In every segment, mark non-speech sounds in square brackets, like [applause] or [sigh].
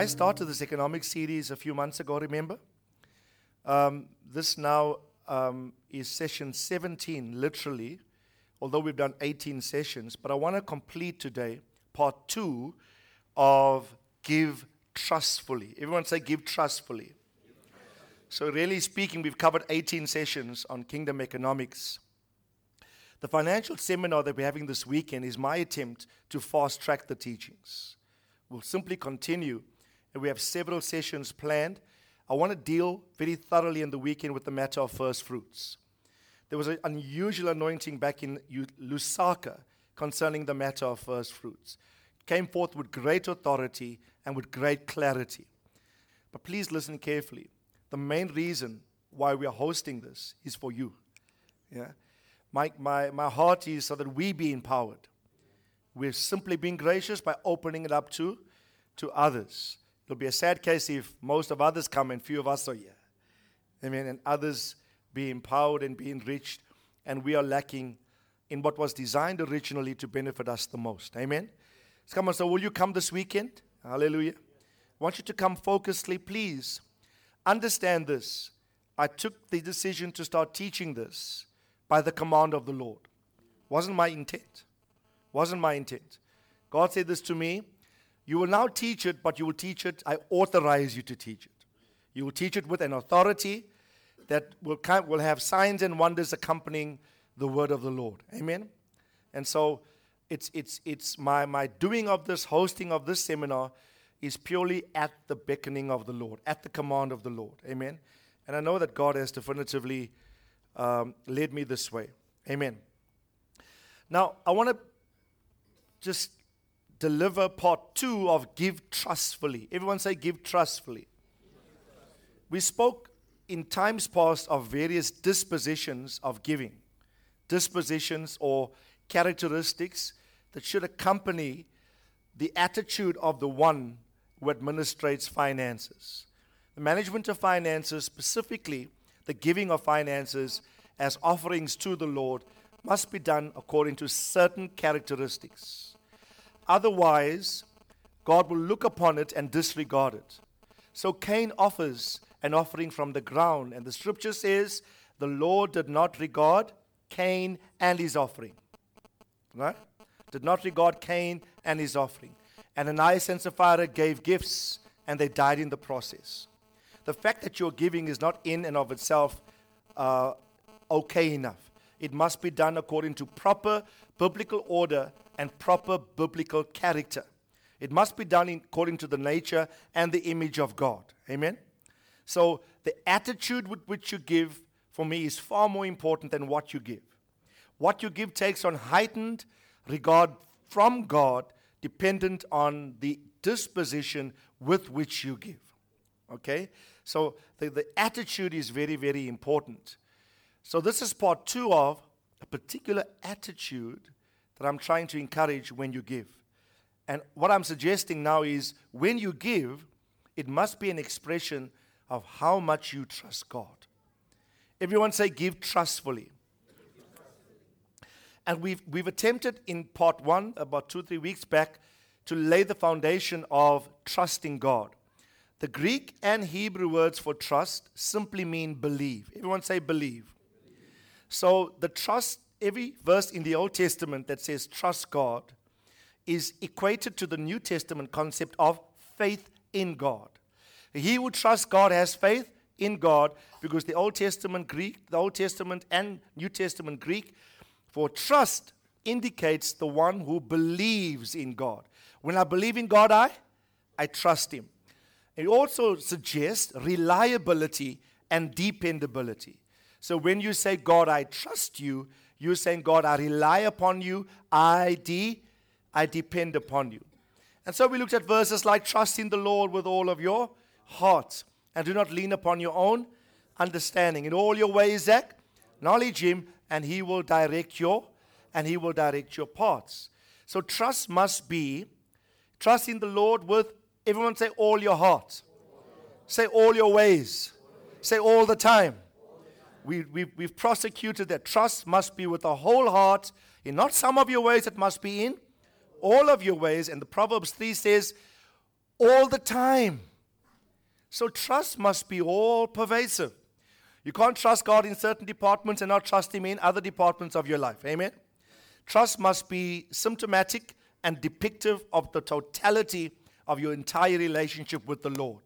I started this economic series a few months ago, remember? Um, this now um, is session 17, literally, although we've done 18 sessions. But I want to complete today part two of Give Trustfully. Everyone say, Give Trustfully. So, really speaking, we've covered 18 sessions on kingdom economics. The financial seminar that we're having this weekend is my attempt to fast track the teachings. We'll simply continue and we have several sessions planned. I want to deal very thoroughly in the weekend with the matter of first fruits. There was an unusual anointing back in Lusaka concerning the matter of first fruits. It came forth with great authority and with great clarity. But please listen carefully. The main reason why we are hosting this is for you. Yeah? My, my, my heart is so that we be empowered. We're simply being gracious by opening it up to, to others. It'll be a sad case if most of others come and few of us are here. Amen. And others be empowered and be enriched, and we are lacking in what was designed originally to benefit us the most. Amen. So come on, so will you come this weekend? Hallelujah. I want you to come focusedly, please. Understand this. I took the decision to start teaching this by the command of the Lord. Wasn't my intent. Wasn't my intent. God said this to me you will now teach it, but you will teach it, I authorize you to teach it. You will teach it with an authority that will, will have signs and wonders accompanying the word of the Lord. Amen? And so it's, it's, it's my, my doing of this, hosting of this seminar is purely at the beckoning of the Lord, at the command of the Lord. Amen? And I know that God has definitively um, led me this way. Amen. Now, I want to just deliver part two of Give Trustfully. Everyone say, Give Trustfully. We spoke in times past of various dispositions of giving, dispositions or characteristics that should accompany the attitude of the one who administrates finances. The management of finances, specifically the giving of finances as offerings to the Lord, must be done according to certain characteristics. Otherwise, God will look upon it and disregard it. So Cain offers an offering from the ground, and the scripture says the Lord did not regard Cain and his offering. Right? Did not regard Cain and his offering. And Ananias and Sapphira gave gifts, and they died in the process. The fact that you're giving is not in and of itself uh, okay enough. It must be done according to proper biblical order and proper biblical character. It must be done according to the nature and the image of God. Amen? So, the attitude with which you give for me is far more important than what you give. What you give takes on heightened regard from God, dependent on the disposition with which you give. Okay? So, the, the attitude is very, very important. So, this is part two of a particular attitude that I'm trying to encourage when you give. And what I'm suggesting now is when you give, it must be an expression of how much you trust God. Everyone say, give trustfully. And we've, we've attempted in part one, about two, three weeks back, to lay the foundation of trusting God. The Greek and Hebrew words for trust simply mean believe. Everyone say believe. So the trust every verse in the Old Testament that says trust God is equated to the New Testament concept of faith in God. He who trusts God has faith in God because the Old Testament Greek, the Old Testament and New Testament Greek for trust indicates the one who believes in God. When I believe in God, I I trust him. It also suggests reliability and dependability. So when you say, God, I trust you, you're saying, God, I rely upon you. I, de- I depend upon you. And so we looked at verses like trust in the Lord with all of your heart and do not lean upon your own understanding. In all your ways, Zach, acknowledge him and he will direct your and he will direct your paths. So trust must be trust in the Lord with everyone say all your heart. Say all your ways. Say all the time. We, we, we've prosecuted that. Trust must be with the whole heart, in not some of your ways, it must be in all of your ways. And the Proverbs 3 says, all the time. So trust must be all pervasive. You can't trust God in certain departments and not trust Him in other departments of your life. Amen? Trust must be symptomatic and depictive of the totality of your entire relationship with the Lord.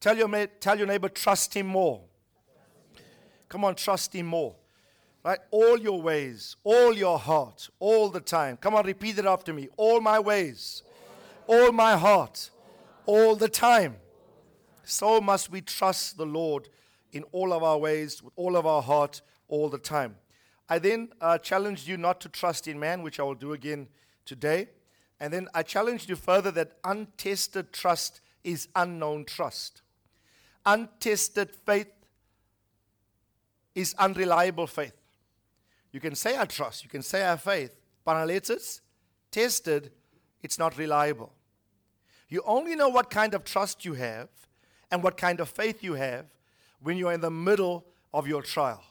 Tell your, tell your neighbor, trust Him more. Come on, trust Him more. Right? All your ways, all your heart, all the time. Come on, repeat it after me. All my ways, all my heart, all the time. So must we trust the Lord in all of our ways, with all of our heart, all the time. I then uh, challenged you not to trust in man, which I will do again today. And then I challenged you further that untested trust is unknown trust. Untested faith is unreliable faith. You can say I trust, you can say I have faith, but it's tested, it's not reliable. You only know what kind of trust you have and what kind of faith you have when you're in the middle of your trial.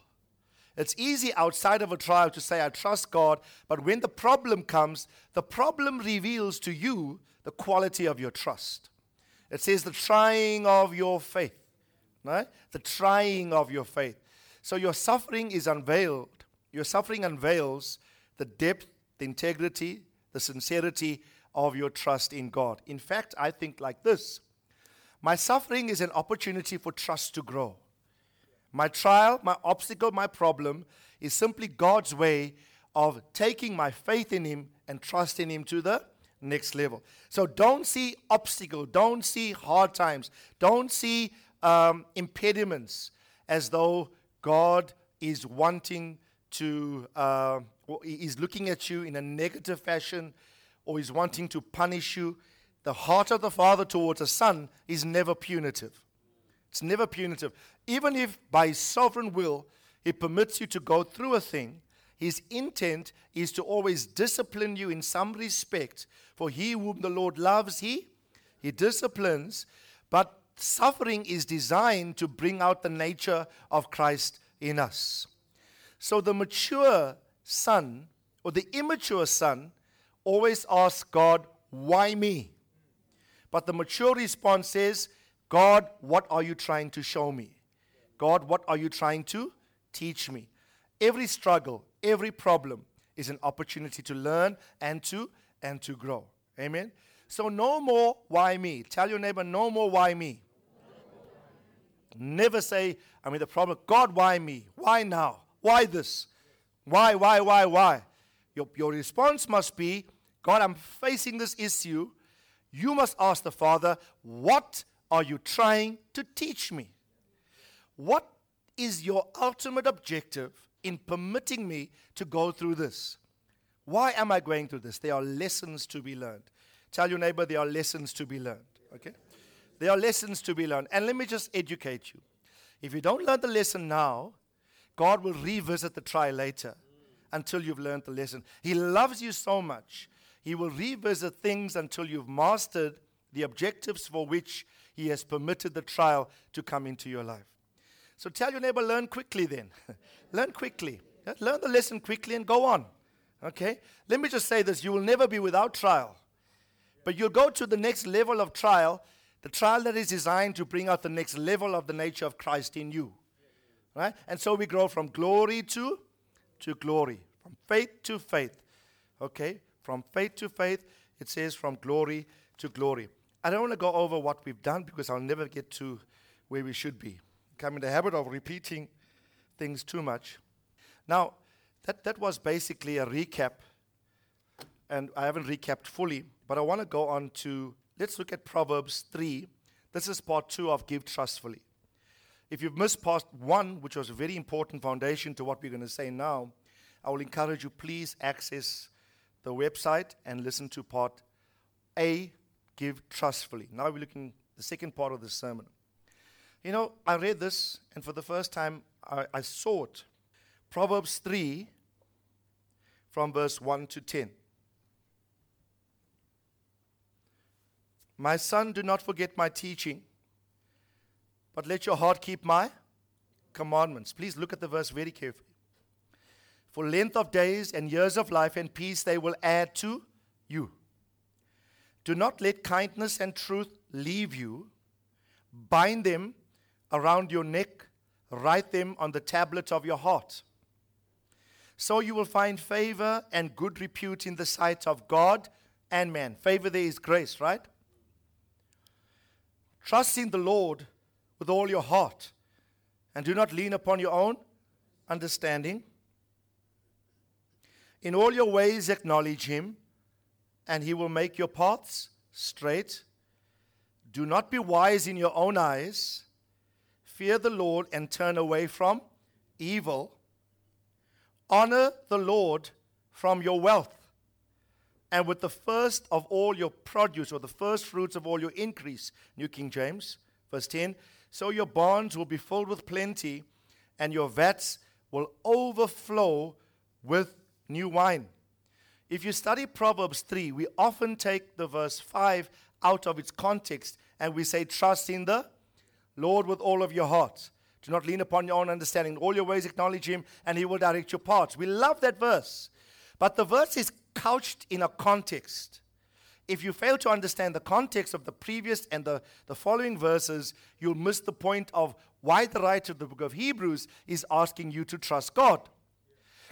It's easy outside of a trial to say, I trust God, but when the problem comes, the problem reveals to you the quality of your trust. It says the trying of your faith, right? The trying of your faith. So your suffering is unveiled. Your suffering unveils the depth, the integrity, the sincerity of your trust in God. In fact, I think like this my suffering is an opportunity for trust to grow. My trial, my obstacle, my problem is simply God's way of taking my faith in Him and trusting Him to the next level. So don't see obstacle, don't see hard times, don't see um, impediments as though God is wanting to, uh, is looking at you in a negative fashion or is wanting to punish you. The heart of the Father towards a son is never punitive. It's never punitive. Even if by his sovereign will he permits you to go through a thing, his intent is to always discipline you in some respect. For he whom the Lord loves, he, he disciplines. But suffering is designed to bring out the nature of Christ in us. So the mature son or the immature son always asks God, Why me? But the mature response says, God, what are you trying to show me? God, what are you trying to teach me? Every struggle, every problem is an opportunity to learn and to and to grow. Amen. So no more why me. Tell your neighbor no more why me. Never say, I mean, the problem, God, why me? Why now? Why this? Why, why, why, why? Your, your response must be, God, I'm facing this issue. You must ask the Father, what are you trying to teach me? What is your ultimate objective in permitting me to go through this? Why am I going through this? There are lessons to be learned. Tell your neighbor there are lessons to be learned. Okay? There are lessons to be learned. And let me just educate you. If you don't learn the lesson now, God will revisit the trial later until you've learned the lesson. He loves you so much. He will revisit things until you've mastered the objectives for which He has permitted the trial to come into your life. So tell your neighbor, learn quickly then. [laughs] learn quickly. Learn the lesson quickly and go on. Okay? Let me just say this you will never be without trial. But you'll go to the next level of trial the trial that is designed to bring out the next level of the nature of Christ in you. Right? And so we grow from glory to, to glory, from faith to faith. Okay? From faith to faith, it says from glory to glory. I don't want to go over what we've done because I'll never get to where we should be. I'm in the habit of repeating things too much. Now, that, that was basically a recap, and I haven't recapped fully, but I want to go on to Let's look at Proverbs 3. This is part 2 of Give Trustfully. If you've missed part 1, which was a very important foundation to what we're going to say now, I will encourage you please access the website and listen to part A give trustfully. Now we're looking the second part of the sermon. You know, I read this, and for the first time, I, I saw it. Proverbs 3, from verse 1 to 10. My son, do not forget my teaching, but let your heart keep my commandments. Please look at the verse very carefully. For length of days and years of life and peace they will add to you. Do not let kindness and truth leave you. Bind them around your neck, write them on the tablet of your heart. So you will find favor and good repute in the sight of God and man. Favor there is grace, right? Trust in the Lord with all your heart and do not lean upon your own understanding. In all your ways, acknowledge him, and he will make your paths straight. Do not be wise in your own eyes. Fear the Lord and turn away from evil. Honor the Lord from your wealth, and with the first of all your produce, or the first fruits of all your increase. New King James, verse 10. So your barns will be filled with plenty, and your vats will overflow with new wine. If you study Proverbs 3, we often take the verse 5 out of its context and we say, Trust in the Lord with all of your heart. Do not lean upon your own understanding. All your ways acknowledge him, and he will direct your paths. We love that verse. But the verse is couched in a context. If you fail to understand the context of the previous and the, the following verses, you'll miss the point of why the writer of the book of Hebrews is asking you to trust God.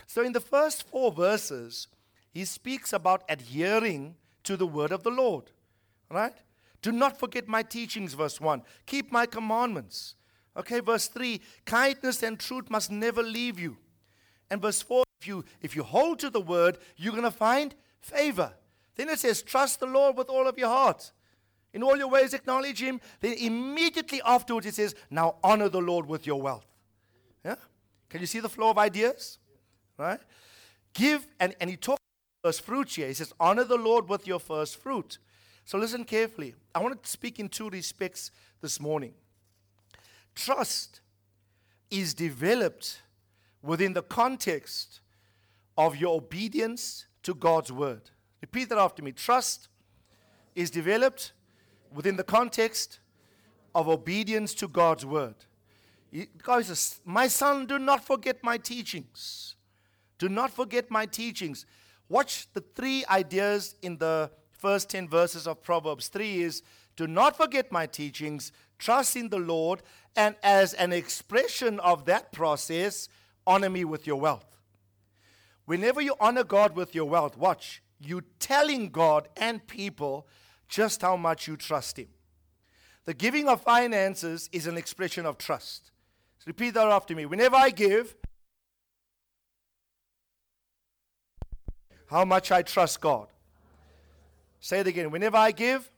So, in the first four verses, he speaks about adhering to the word of the Lord. Right? Do not forget my teachings, verse 1. Keep my commandments. Okay, verse 3 kindness and truth must never leave you. And verse 4 if you, if you hold to the word, you're going to find favor. Then it says, Trust the Lord with all of your heart. In all your ways, acknowledge Him. Then immediately afterwards, it says, Now honor the Lord with your wealth. Yeah? Can you see the flow of ideas? Right? Give, and, and he talks first fruits here. He says, Honor the Lord with your first fruit. So listen carefully. I want to speak in two respects this morning. Trust is developed within the context of your obedience to God's word. Repeat that after me. Trust is developed within the context of obedience to God's word. God says, My son, do not forget my teachings. Do not forget my teachings. Watch the three ideas in the first 10 verses of Proverbs 3 is do not forget my teachings, trust in the Lord, and as an expression of that process, honor me with your wealth. Whenever you honor God with your wealth, watch, you're telling God and people just how much you trust Him. The giving of finances is an expression of trust. So repeat that after me. Whenever I give, how much I trust God. Say it again. Whenever I give,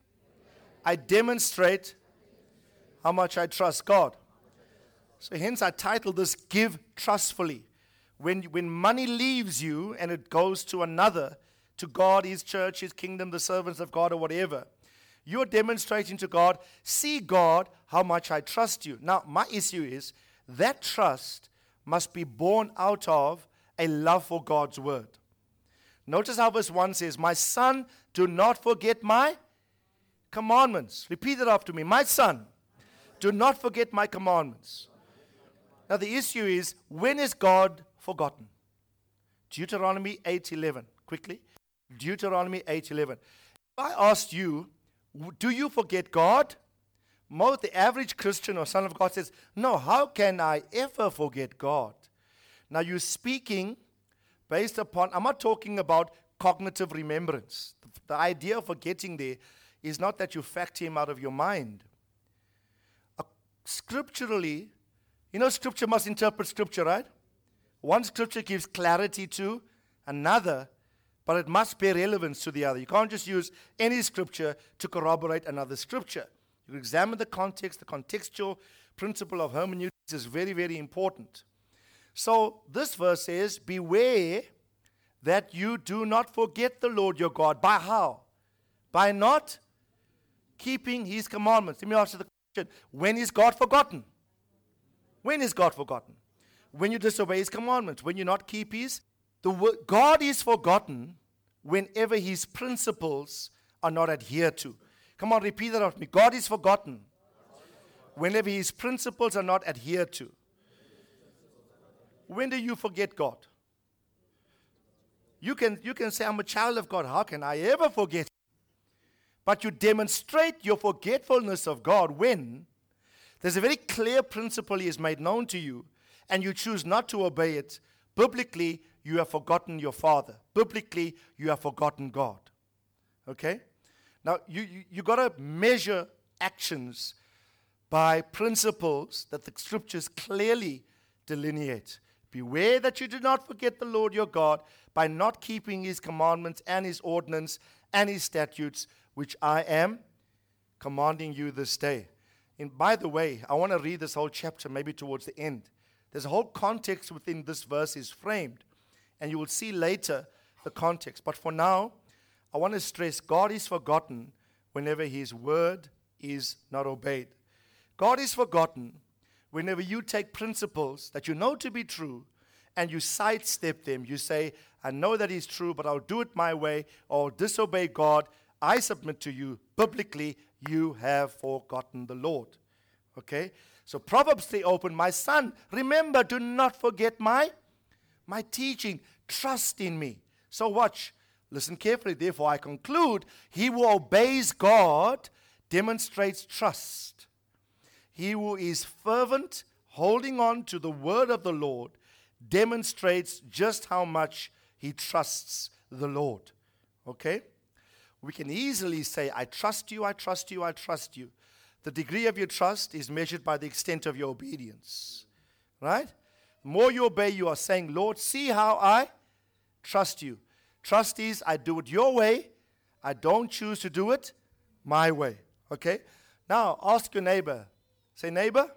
I demonstrate how much I trust God. So, hence, I titled this Give Trustfully. When, when money leaves you and it goes to another, to God, His church, His kingdom, the servants of God, or whatever, you're demonstrating to God, see God, how much I trust you. Now, my issue is that trust must be born out of a love for God's word. Notice how verse 1 says, My son, do not forget my commandments. Repeat it after me. My son, do not forget my commandments. Now the issue is when is God forgotten? Deuteronomy 8:11. Quickly. Deuteronomy 8:11. If I asked you, do you forget God? Most the average Christian or son of God says, "No, how can I ever forget God?" Now you're speaking based upon I'm not talking about cognitive remembrance. The, the idea of forgetting there is not that you fact him out of your mind. Uh, scripturally, you know, scripture must interpret scripture, right? One scripture gives clarity to another, but it must bear relevance to the other. You can't just use any scripture to corroborate another scripture. You examine the context, the contextual principle of hermeneutics is very, very important. So this verse says, Beware that you do not forget the Lord your God. By how? By not keeping his commandments. Let me ask you the question when is God forgotten? When is God forgotten? When you disobey his commandments, when you not keep his. The word, God is forgotten whenever his principles are not adhered to. Come on, repeat that after me. God is forgotten whenever his principles are not adhered to. When do you forget God? You can, you can say, I'm a child of God. How can I ever forget? But you demonstrate your forgetfulness of God when there's a very clear principle He has made known to you, and you choose not to obey it. Biblically, you have forgotten your Father. Biblically, you have forgotten God. Okay? Now, you, you, you got to measure actions by principles that the scriptures clearly delineate. Beware that you do not forget the Lord your God by not keeping his commandments and his ordinance and his statutes, which I am commanding you this day. And by the way, I want to read this whole chapter maybe towards the end. There's a whole context within this verse is framed, and you will see later the context. But for now, I want to stress God is forgotten whenever his word is not obeyed. God is forgotten whenever you take principles that you know to be true and you sidestep them. You say, I know that is true, but I'll do it my way or disobey God. I submit to you. publicly, you have forgotten the Lord. Okay? So Proverbs 3 open, my son, remember, do not forget my my teaching. Trust in me. So watch. Listen carefully. Therefore, I conclude he who obeys God demonstrates trust. He who is fervent, holding on to the word of the Lord, demonstrates just how much he trusts the Lord. Okay? We can easily say, I trust you, I trust you, I trust you. The degree of your trust is measured by the extent of your obedience. Right? The more you obey, you are saying, Lord, see how I trust you. Trust is, I do it your way, I don't choose to do it my way. Okay? Now, ask your neighbor. Say, neighbor,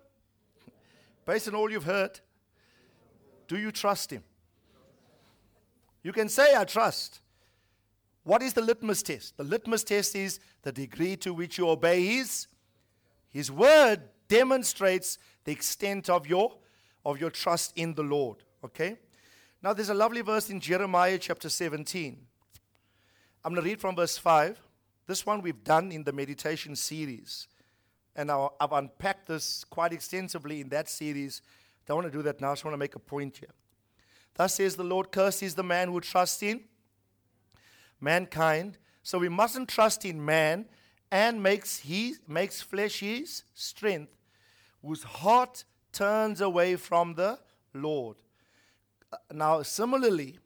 based on all you've heard, do you trust him? You can say, I trust. What is the litmus test? The litmus test is the degree to which you obey his. His word demonstrates the extent of your, of your trust in the Lord. Okay? Now, there's a lovely verse in Jeremiah chapter 17. I'm going to read from verse 5. This one we've done in the meditation series. And I've unpacked this quite extensively in that series. Don't want to do that now. I just want to make a point here. Thus says the Lord, cursed is the man who trusts in mankind. So we mustn't trust in man and makes, he, makes flesh his strength, whose heart turns away from the Lord. Now, similarly,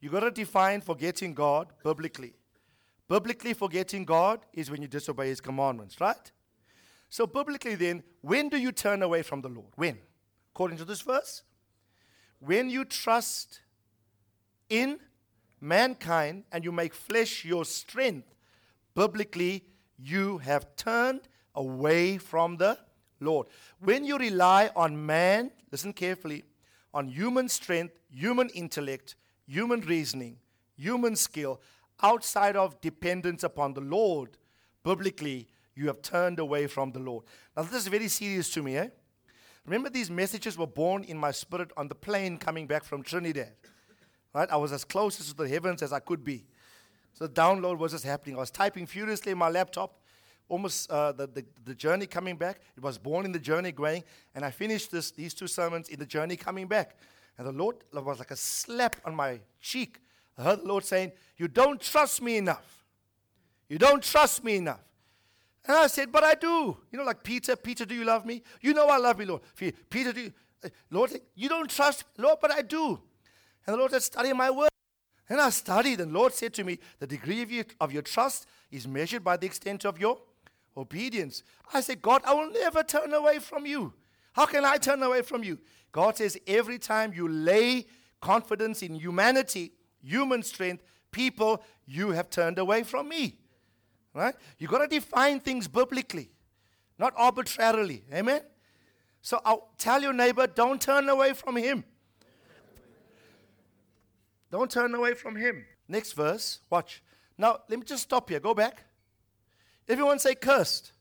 you got to define forgetting God biblically. Biblically, forgetting God is when you disobey His commandments, right? So, biblically, then, when do you turn away from the Lord? When? According to this verse, when you trust in mankind and you make flesh your strength, biblically, you have turned away from the Lord. When you rely on man, listen carefully, on human strength, human intellect, human reasoning, human skill, outside of dependence upon the Lord, biblically, you have turned away from the Lord. Now, this is very serious to me, eh? Remember, these messages were born in my spirit on the plane coming back from Trinidad. Right? I was as close to the heavens as I could be. So the download was just happening. I was typing furiously in my laptop, almost uh, the, the, the, journey coming back. It was born in the journey going, and I finished this, these two sermons in the journey coming back. And the Lord was like a slap on my cheek. I heard the Lord saying, You don't trust me enough. You don't trust me enough. And I said, But I do. You know, like Peter, Peter, do you love me? You know I love you, Lord. Peter, do you, uh, Lord, you don't trust, Lord, but I do. And the Lord said, Study my word. And I studied, and Lord said to me, The degree of your, of your trust is measured by the extent of your obedience. I said, God, I will never turn away from you. How can I turn away from you? God says, Every time you lay confidence in humanity, human strength, people, you have turned away from me. Right? You've got to define things biblically, not arbitrarily. Amen? So I'll tell your neighbor, don't turn away from him. Don't turn away from him. Next verse, watch. Now, let me just stop here. Go back. Everyone say cursed.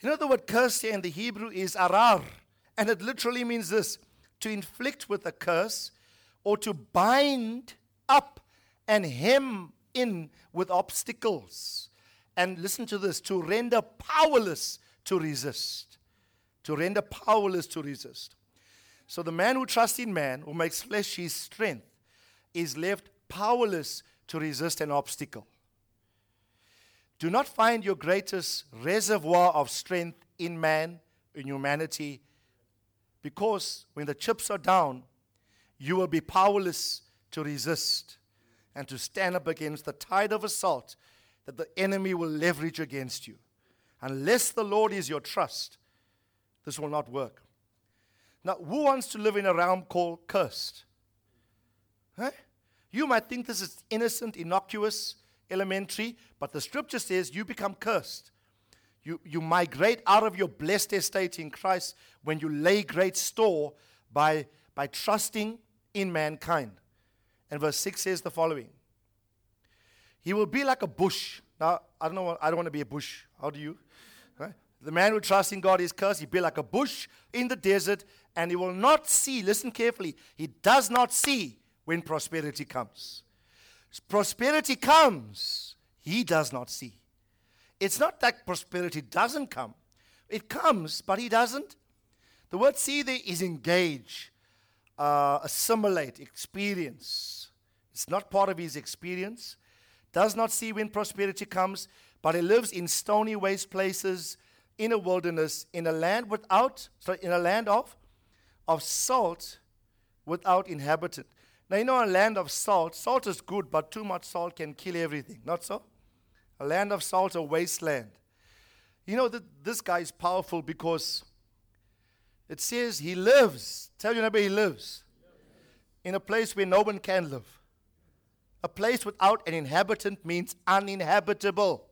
You know the word cursed here in the Hebrew is arar, and it literally means this to inflict with a curse or to bind up and hem in with obstacles. And listen to this to render powerless to resist. To render powerless to resist. So the man who trusts in man, who makes flesh his strength, is left powerless to resist an obstacle. Do not find your greatest reservoir of strength in man, in humanity, because when the chips are down, you will be powerless to resist and to stand up against the tide of assault that the enemy will leverage against you. Unless the Lord is your trust, this will not work. Now, who wants to live in a realm called cursed? Huh? You might think this is innocent, innocuous, elementary, but the scripture says you become cursed. You, you migrate out of your blessed estate in Christ when you lay great store by, by trusting in mankind. And verse 6 says the following He will be like a bush. Now, I don't know, I don't want to be a bush. How do you? Right? The man who trusts in God is cursed. He'll be like a bush in the desert, and he will not see, listen carefully, he does not see when prosperity comes. Prosperity comes, he does not see. It's not that prosperity doesn't come, it comes, but he doesn't. The word see there is engage, uh, assimilate, experience. It's not part of his experience. Does not see when prosperity comes, but he lives in stony waste places, in a wilderness, in a land without, sorry, in a land of, of salt without inhabitant. Now, you know, a land of salt, salt is good, but too much salt can kill everything. Not so? A land of salt, a wasteland. You know, that this guy is powerful because it says he lives. Tell your neighbor he lives. In a place where no one can live. A place without an inhabitant means uninhabitable.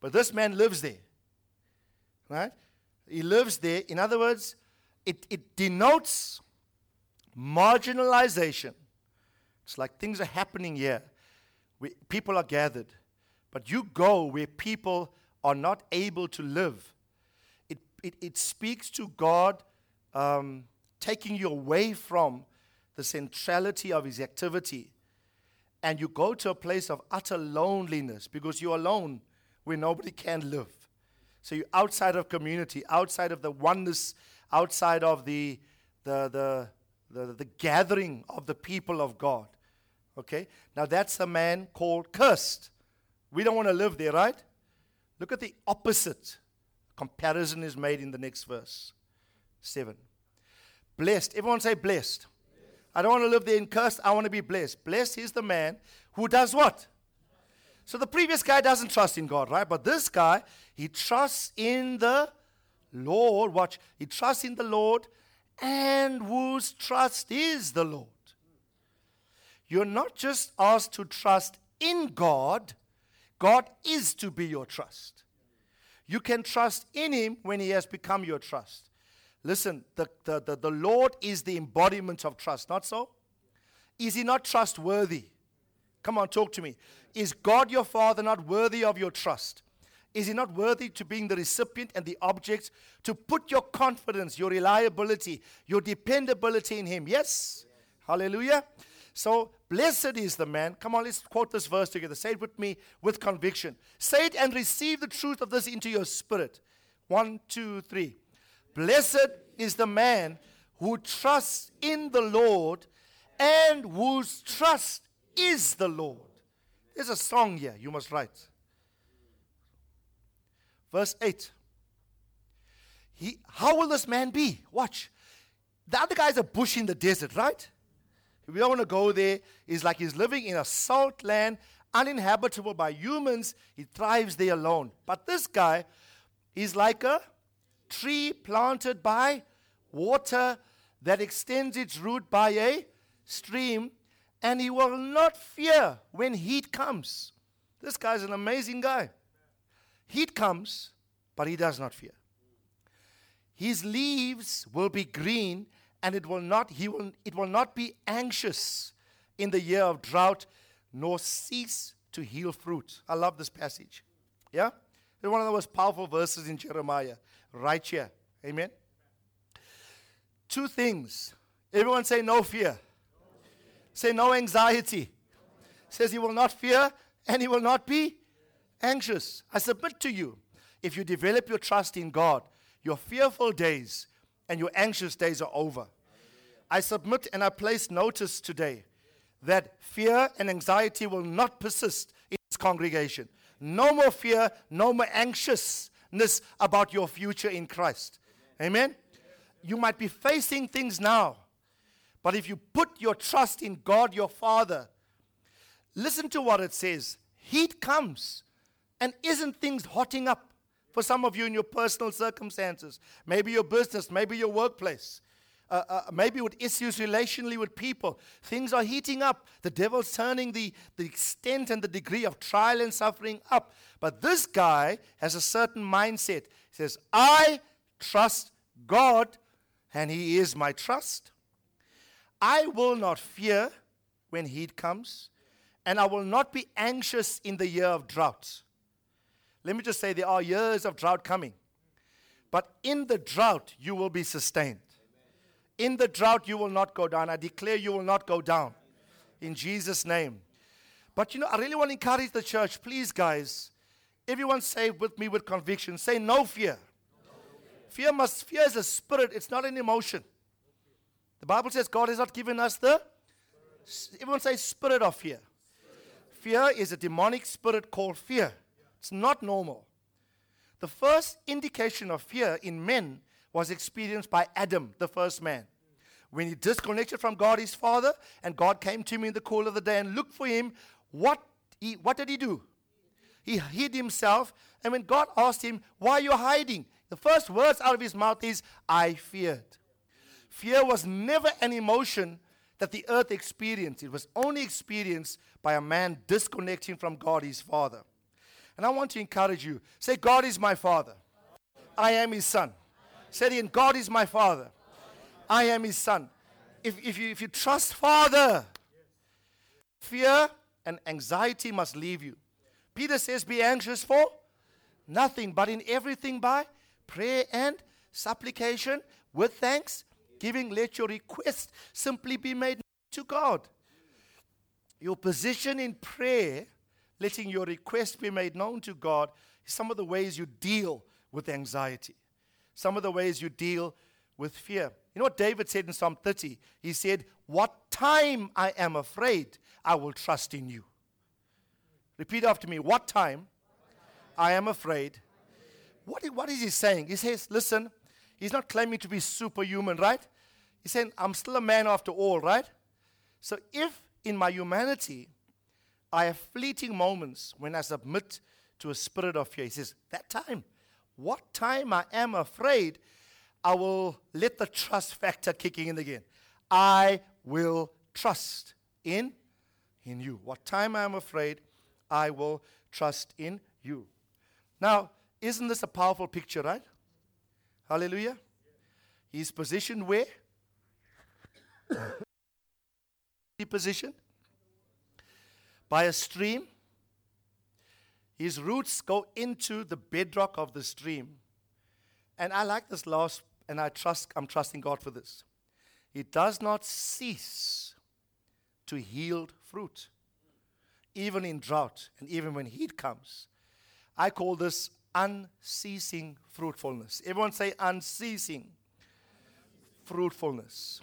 But this man lives there. Right? He lives there. In other words, it, it denotes marginalization it's like things are happening here. We, people are gathered. But you go where people are not able to live. It, it, it speaks to God um, taking you away from the centrality of His activity. And you go to a place of utter loneliness because you're alone where nobody can live. So you're outside of community, outside of the oneness, outside of the, the, the, the, the gathering of the people of God. Okay? Now that's a man called cursed. We don't want to live there, right? Look at the opposite. Comparison is made in the next verse. 7. Blessed. Everyone say blessed. I don't want to live there in cursed. I want to be blessed. Blessed is the man who does what? So the previous guy doesn't trust in God, right? But this guy, he trusts in the Lord. Watch. He trusts in the Lord and whose trust is the Lord. You're not just asked to trust in God, God is to be your trust. You can trust in Him when He has become your trust. Listen, the, the, the, the Lord is the embodiment of trust, not so? Is He not trustworthy? Come on, talk to me. Is God your Father not worthy of your trust? Is He not worthy to being the recipient and the object to put your confidence, your reliability, your dependability in Him? Yes? Hallelujah. So blessed is the man. Come on, let's quote this verse together. Say it with me with conviction. Say it and receive the truth of this into your spirit. One, two, three. Blessed is the man who trusts in the Lord and whose trust is the Lord. There's a song here you must write. Verse 8. He, how will this man be? Watch. The other guy's a bush in the desert, right? We don't want to go there. It's like he's living in a salt land, uninhabitable by humans. He thrives there alone. But this guy is like a tree planted by water that extends its root by a stream, and he will not fear when heat comes. This guy's an amazing guy. Heat comes, but he does not fear. His leaves will be green and it will not, he will, it will not be anxious in the year of drought, nor cease to heal fruit. I love this passage. Yeah? It's one of the most powerful verses in Jeremiah, right here. Amen. Two things. Everyone say no fear. Say no anxiety. Says he will not fear and he will not be anxious. I submit to you, if you develop your trust in God, your fearful days and your anxious days are over. I submit and I place notice today that fear and anxiety will not persist in this congregation. No more fear, no more anxiousness about your future in Christ. Amen? You might be facing things now, but if you put your trust in God your Father, listen to what it says. Heat comes, and isn't things hotting up for some of you in your personal circumstances? Maybe your business, maybe your workplace uh, uh, maybe with issues relationally with people. Things are heating up. The devil's turning the, the extent and the degree of trial and suffering up. But this guy has a certain mindset. He says, I trust God, and He is my trust. I will not fear when heat comes, and I will not be anxious in the year of drought. Let me just say, there are years of drought coming. But in the drought, you will be sustained. In the drought, you will not go down. I declare you will not go down. In Jesus' name. But you know, I really want to encourage the church, please, guys. Everyone say with me with conviction, say no fear. Fear must fear is a spirit, it's not an emotion. The Bible says God has not given us the everyone say spirit of fear. Fear is a demonic spirit called fear. It's not normal. The first indication of fear in men was experienced by Adam, the first man. When he disconnected from God, his father, and God came to him in the cool of the day and looked for him, what, he, what did he do? He hid himself. And when God asked him, Why are you hiding? The first words out of his mouth is, I feared. Fear was never an emotion that the earth experienced, it was only experienced by a man disconnecting from God, his father. And I want to encourage you say, God is my father, I am his son. Said in God is my father. I am his son. If, if, you, if you trust Father, fear and anxiety must leave you. Peter says, Be anxious for nothing, but in everything by prayer and supplication with thanks, giving, let your request simply be made to God. Your position in prayer, letting your request be made known to God, is some of the ways you deal with anxiety some of the ways you deal with fear. You know what David said in Psalm 30? He said, What time I am afraid, I will trust in you. Repeat after me. What time I am afraid. What, what is he saying? He says, Listen, he's not claiming to be superhuman, right? He's saying, I'm still a man after all, right? So if in my humanity I have fleeting moments when I submit to a spirit of fear, he says, That time what time I am afraid, I will let the trust factor kicking in again. I will trust in in you. What time I am afraid, I will trust in you. Now, isn't this a powerful picture, right? Hallelujah. He's positioned where? [coughs] he positioned by a stream his roots go into the bedrock of the stream. And I like this last, and I trust, I'm trusting God for this. It does not cease to yield fruit, even in drought and even when heat comes. I call this unceasing fruitfulness. Everyone say unceasing fruitfulness.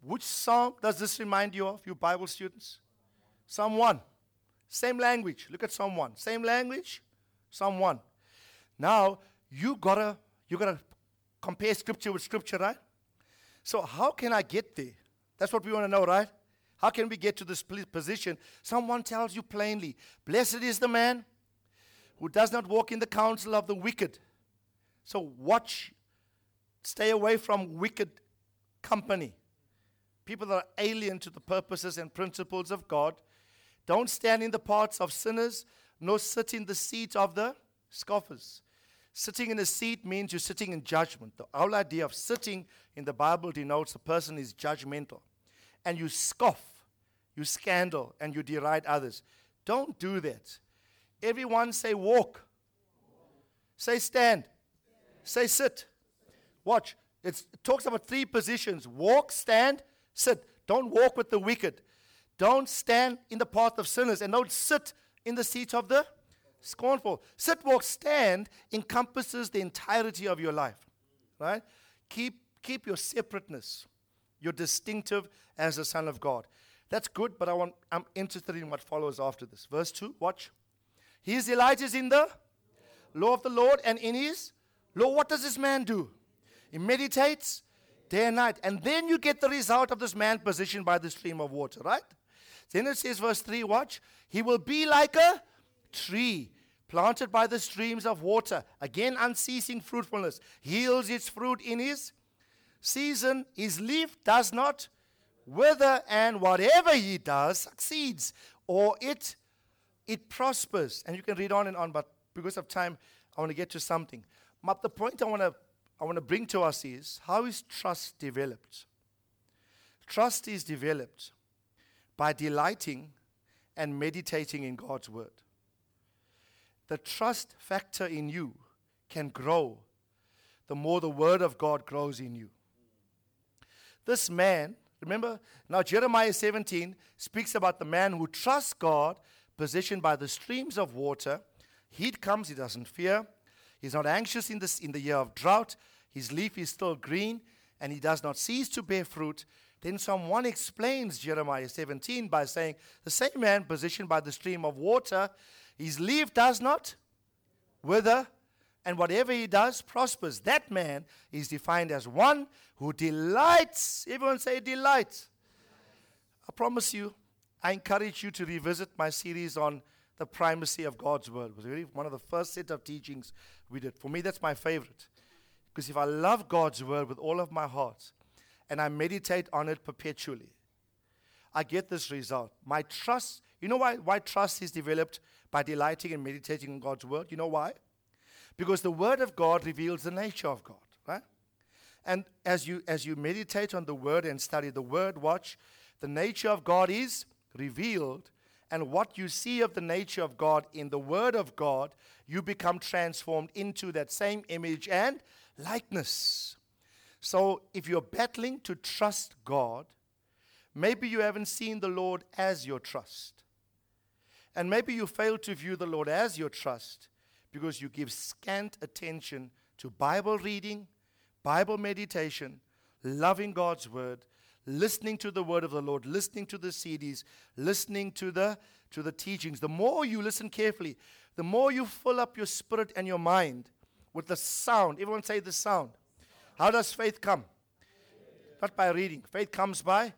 Which psalm does this remind you of, you Bible students? Psalm 1. Same language. Look at 1. Same language, 1. Now, you gotta you gotta compare scripture with scripture, right? So how can I get there? That's what we want to know, right? How can we get to this position? Someone tells you plainly, Blessed is the man who does not walk in the counsel of the wicked. So watch, stay away from wicked company. People that are alien to the purposes and principles of God don't stand in the paths of sinners, nor sit in the seat of the scoffers. Sitting in a seat means you're sitting in judgment. The whole idea of sitting in the Bible denotes a person is judgmental. And you scoff, you scandal, and you deride others. Don't do that. Everyone say walk. Say stand. Say sit. Watch. It's, it talks about three positions walk, stand, sit. Don't walk with the wicked. Don't stand in the path of sinners. And don't sit in the seat of the scornful. Sit, walk, stand encompasses the entirety of your life. Right? Keep, keep your separateness, your distinctive as a son of God. That's good, but I want, I'm interested in what follows after this. Verse 2, watch. His delight is in the law of the Lord, and in his law, what does this man do? He meditates day and night. And then you get the result of this man positioned by the stream of water, right? Then it says, verse 3, watch. He will be like a tree planted by the streams of water. Again, unceasing fruitfulness. Yields its fruit in his season. His leaf does not wither, and whatever he does succeeds, or it it prospers. And you can read on and on, but because of time, I want to get to something. But the point I want to I want to bring to us is how is trust developed? Trust is developed by delighting and meditating in God's word. The trust factor in you can grow the more the word of God grows in you. This man, remember, now Jeremiah 17 speaks about the man who trusts God, positioned by the streams of water. Heat comes, he doesn't fear. He's not anxious in, this, in the year of drought. His leaf is still green, and he does not cease to bear fruit. Then Psalm 1 explains Jeremiah 17 by saying, The same man positioned by the stream of water, his leaf does not wither, and whatever he does prospers. That man is defined as one who delights. Everyone say delight. I promise you, I encourage you to revisit my series on the primacy of God's word. It was really one of the first set of teachings we did. For me, that's my favorite. Because if I love God's word with all of my heart and I meditate on it perpetually, I get this result. My trust, you know why, why trust is developed by delighting and meditating on God's word? You know why? Because the word of God reveals the nature of God, right? And as you as you meditate on the word and study the word, watch, the nature of God is revealed and what you see of the nature of God in the Word of God, you become transformed into that same image and likeness. So if you're battling to trust God, maybe you haven't seen the Lord as your trust. And maybe you fail to view the Lord as your trust because you give scant attention to Bible reading, Bible meditation, loving God's word, listening to the word of the Lord, listening to the CDs, listening to the to the teachings. The more you listen carefully, the more you fill up your spirit and your mind with the sound. Everyone say the sound. How does faith come? Not by reading. Faith comes by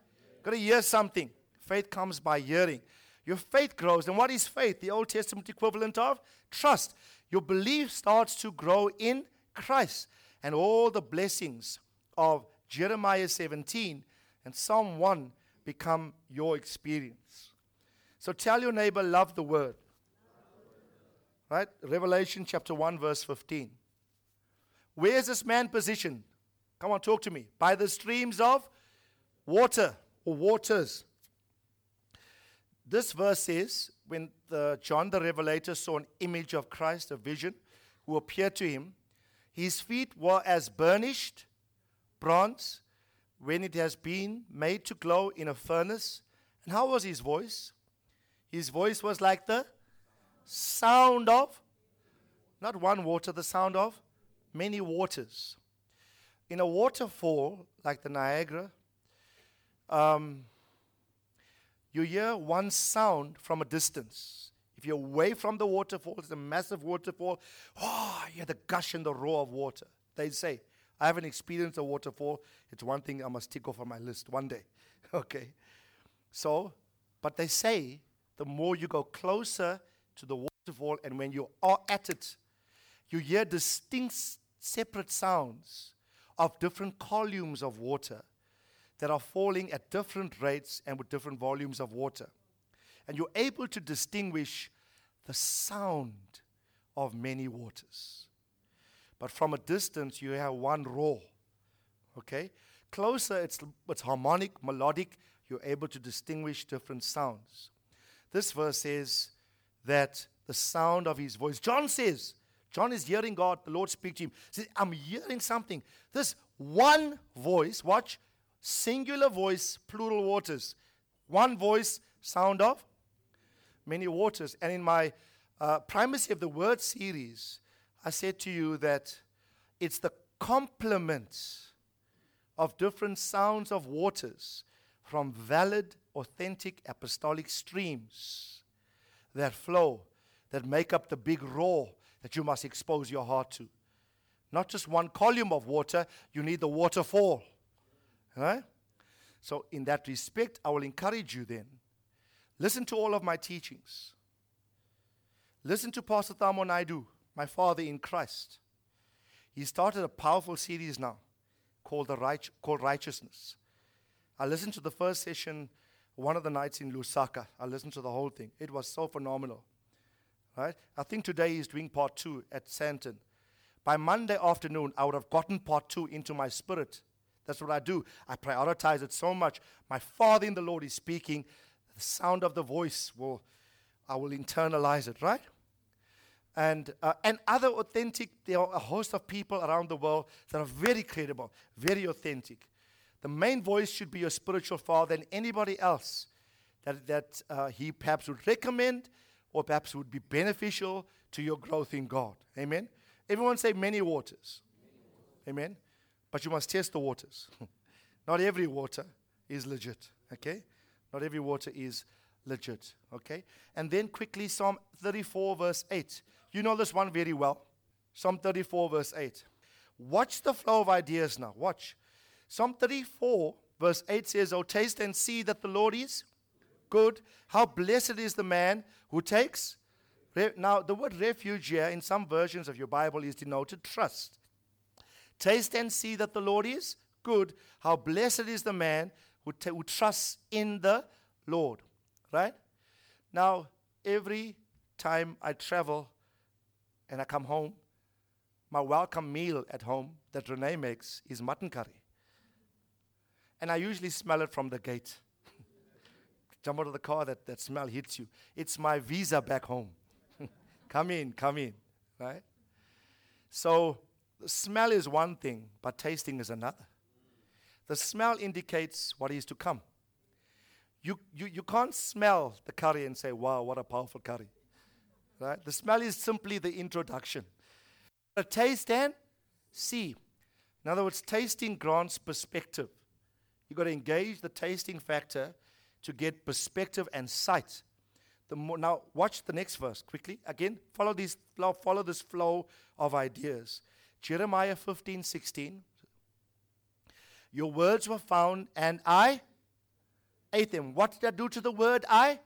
got to hear something. Faith comes by hearing. Your faith grows. And what is faith? The Old Testament equivalent of trust. Your belief starts to grow in Christ. And all the blessings of Jeremiah 17 and Psalm 1 become your experience. So tell your neighbor, love the word. Right? Revelation chapter 1, verse 15. Where is this man positioned? Come on, talk to me. By the streams of water or waters. This verse says when the, John the Revelator saw an image of Christ, a vision, who appeared to him, his feet were as burnished bronze when it has been made to glow in a furnace. And how was his voice? His voice was like the sound of, not one water, the sound of many waters. In a waterfall like the Niagara, um, you hear one sound from a distance. If you're away from the waterfall, it's a massive waterfall. Oh, you hear the gush and the roar of water. They say, I haven't experienced a waterfall. It's one thing I must tick off on my list one day. [laughs] okay. So, but they say the more you go closer to the waterfall and when you are at it, you hear distinct separate sounds of different columns of water that are falling at different rates and with different volumes of water. And you're able to distinguish the sound of many waters. But from a distance, you have one roar. Okay? Closer, it's, it's harmonic, melodic. You're able to distinguish different sounds. This verse says that the sound of his voice, John says, John is hearing God, the Lord speak to him. He says, I'm hearing something. This one voice, watch, singular voice, plural waters. One voice, sound of many waters. And in my uh, primacy of the word series, I said to you that it's the complement of different sounds of waters from valid, authentic apostolic streams that flow, that make up the big roar that you must expose your heart to. Not just one column of water, you need the waterfall. Right? So, in that respect, I will encourage you then. Listen to all of my teachings. Listen to Pastor Thamo Naidu, my father in Christ. He started a powerful series now called, the right, called Righteousness. I listened to the first session one of the nights in Lusaka. I listened to the whole thing. It was so phenomenal. Right? I think today he's doing part two at Sandton. By Monday afternoon, I would have gotten part two into my spirit. That's what I do. I prioritize it so much. My Father in the Lord is speaking. The sound of the voice will, I will internalize it, right? And, uh, and other authentic, there are a host of people around the world that are very credible, very authentic. The main voice should be your spiritual father and anybody else that, that uh, he perhaps would recommend or perhaps would be beneficial to your growth in God. Amen. Everyone say many waters. Amen. But you must test the waters. [laughs] Not every water is legit. Okay? Not every water is legit. Okay? And then quickly, Psalm 34, verse 8. You know this one very well. Psalm 34, verse 8. Watch the flow of ideas now. Watch. Psalm 34, verse 8 says, Oh, taste and see that the Lord is good. How blessed is the man who takes. Now, the word refuge here in some versions of your Bible is denoted trust. Taste and see that the Lord is good. How blessed is the man who, t- who trusts in the Lord. Right? Now, every time I travel and I come home, my welcome meal at home that Renee makes is mutton curry and I usually smell it from the gate. Jump out of the car, that, that smell hits you. It's my visa back home. [laughs] come in, come in, right? So, smell is one thing, but tasting is another. The smell indicates what is to come. You, you, you can't smell the curry and say, wow, what a powerful curry. Right? The smell is simply the introduction. A taste and see. In other words, tasting grants perspective. You've got to engage the tasting factor to get perspective and sight. More, now, watch the next verse quickly. Again, follow, these, follow this flow of ideas. Jeremiah 15 16. Your words were found, and I ate them. What did I do to the word I?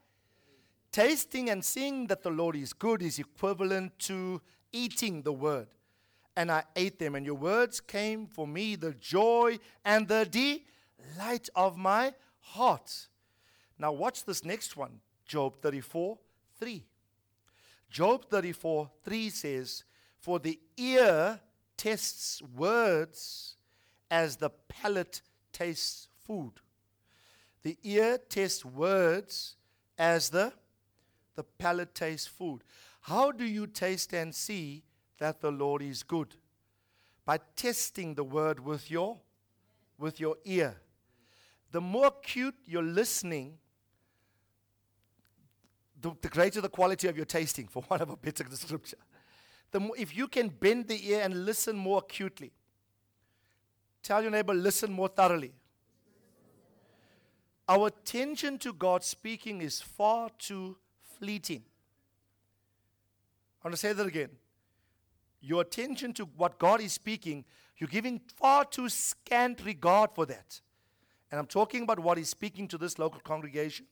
Tasting and seeing that the Lord is good is equivalent to eating the word. And I ate them, and your words came for me the joy and the delight of my heart. Now, watch this next one Job 34 3. Job 34 3 says, For the ear tests words as the palate tastes food. The ear tests words as the, the palate tastes food. How do you taste and see that the Lord is good? By testing the word with your, with your ear the more acute you're listening, the, the, greater the quality of your tasting, for one of a better [laughs] description. The more, if you can bend the ear and listen more acutely, tell your neighbor, listen more thoroughly. Our attention to God speaking is far too fleeting. I want to say that again. Your attention to what God is speaking, you're giving far too scant regard for that. And I'm talking about what he's speaking to this local congregation.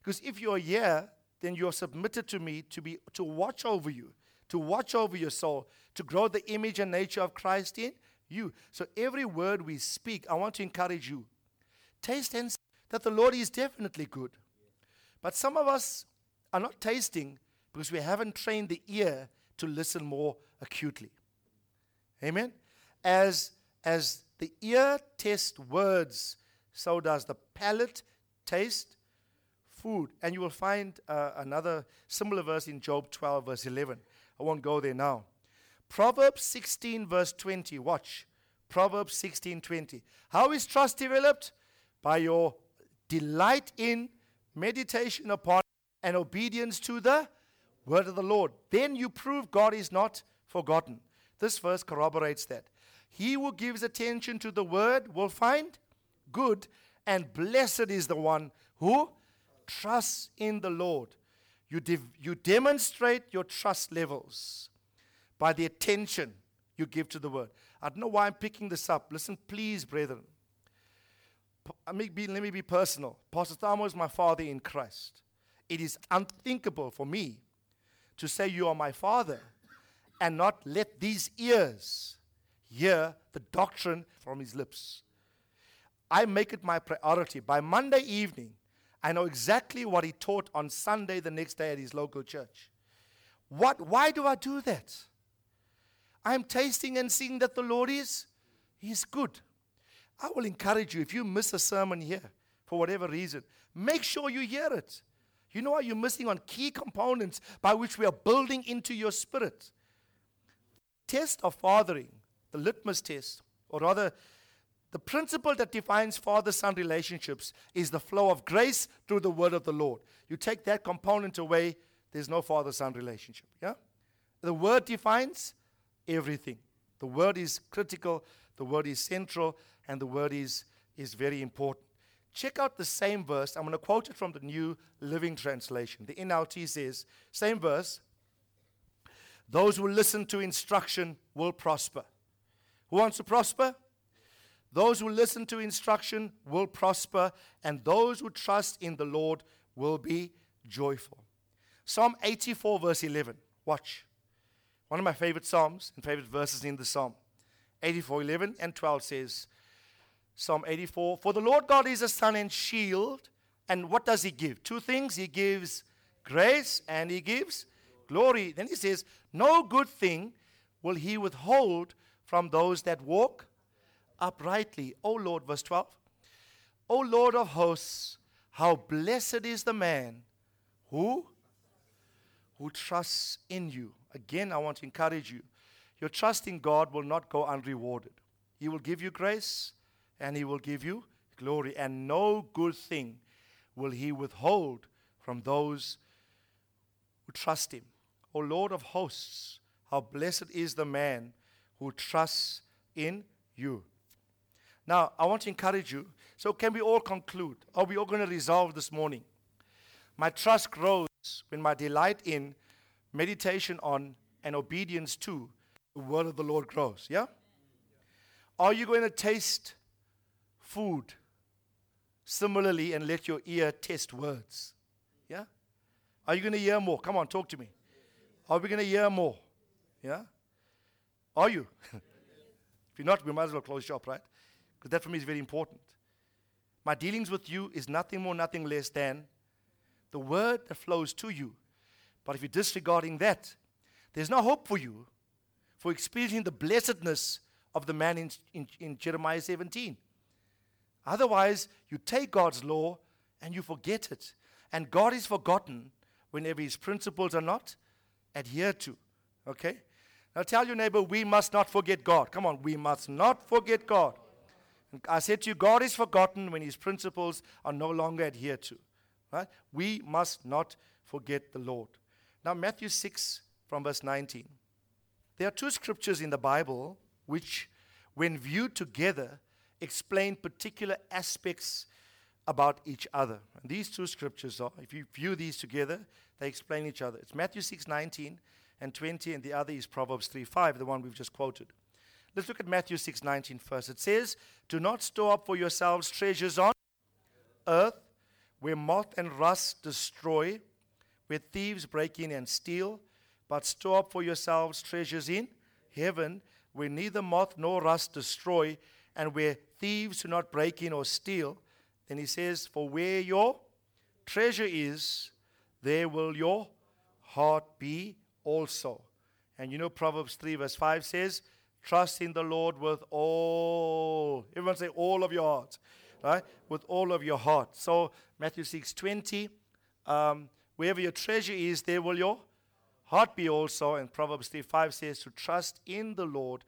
Because if you're here, then you're submitted to me to be to watch over you, to watch over your soul, to grow the image and nature of Christ in you. So every word we speak, I want to encourage you. Taste and see that the Lord is definitely good. But some of us are not tasting because we haven't trained the ear to listen more acutely. Amen. As as the ear tests words so does the palate taste food. And you will find uh, another similar verse in Job 12, verse 11. I won't go there now. Proverbs 16, verse 20. Watch. Proverbs 16, 20. How is trust developed? By your delight in, meditation upon, and obedience to the word of the Lord. Then you prove God is not forgotten. This verse corroborates that. He who gives attention to the word will find good, and blessed is the one who trusts in the Lord. You, de- you demonstrate your trust levels by the attention you give to the word. I don't know why I'm picking this up. Listen, please, brethren. Let me be, let me be personal. Pastor Thamo is my father in Christ. It is unthinkable for me to say you are my father and not let these ears hear the doctrine from his lips. I make it my priority. By Monday evening, I know exactly what he taught on Sunday the next day at his local church. What, why do I do that? I'm tasting and seeing that the Lord is He's good. I will encourage you if you miss a sermon here for whatever reason, make sure you hear it. You know what? You're missing on key components by which we are building into your spirit. Test of fathering, the litmus test, or rather, the principle that defines father son relationships is the flow of grace through the word of the Lord. You take that component away, there's no father son relationship. Yeah? The word defines everything. The word is critical, the word is central, and the word is, is very important. Check out the same verse. I'm going to quote it from the New Living Translation. The NLT says, same verse, those who listen to instruction will prosper. Who wants to prosper? Those who listen to instruction will prosper, and those who trust in the Lord will be joyful. Psalm 84, verse 11. Watch. One of my favorite Psalms and favorite verses in the Psalm. 84, 11 and 12 says, Psalm 84, For the Lord God is a sun and shield. And what does He give? Two things. He gives grace and He gives glory. Then He says, No good thing will He withhold from those that walk uprightly. O Lord, verse 12. O Lord of hosts, how blessed is the man who who trusts in you. Again, I want to encourage you. Your trust in God will not go unrewarded. He will give you grace and he will give you glory and no good thing will he withhold from those who trust him. O Lord of hosts, how blessed is the man who trusts in you. Now, I want to encourage you. So, can we all conclude? Are we all going to resolve this morning? My trust grows when my delight in, meditation on, and obedience to the word of the Lord grows. Yeah? Are you going to taste food similarly and let your ear test words? Yeah? Are you going to hear more? Come on, talk to me. Are we going to hear more? Yeah? Are you? [laughs] if you're not, we might as well close shop, right? Because that for me is very important. My dealings with you is nothing more, nothing less than the word that flows to you. But if you're disregarding that, there's no hope for you for experiencing the blessedness of the man in, in, in Jeremiah 17. Otherwise, you take God's law and you forget it. And God is forgotten whenever his principles are not adhered to. Okay? Now tell your neighbor, we must not forget God. Come on, we must not forget God. I said to you, God is forgotten when his principles are no longer adhered to. Right? We must not forget the Lord. Now, Matthew 6 from verse 19. There are two scriptures in the Bible which, when viewed together, explain particular aspects about each other. And these two scriptures are, if you view these together, they explain each other. It's Matthew 6 19 and 20, and the other is Proverbs 3 5, the one we've just quoted. Let's look at Matthew 6 19 first. It says, Do not store up for yourselves treasures on earth where moth and rust destroy, where thieves break in and steal, but store up for yourselves treasures in heaven where neither moth nor rust destroy, and where thieves do not break in or steal. Then he says, For where your treasure is, there will your heart be also. And you know, Proverbs 3, verse 5 says, Trust in the Lord with all. Everyone say, all of your heart. Right? With all of your heart. So, Matthew 6 20, um, wherever your treasure is, there will your heart be also. And Proverbs 3 5 says to trust in the Lord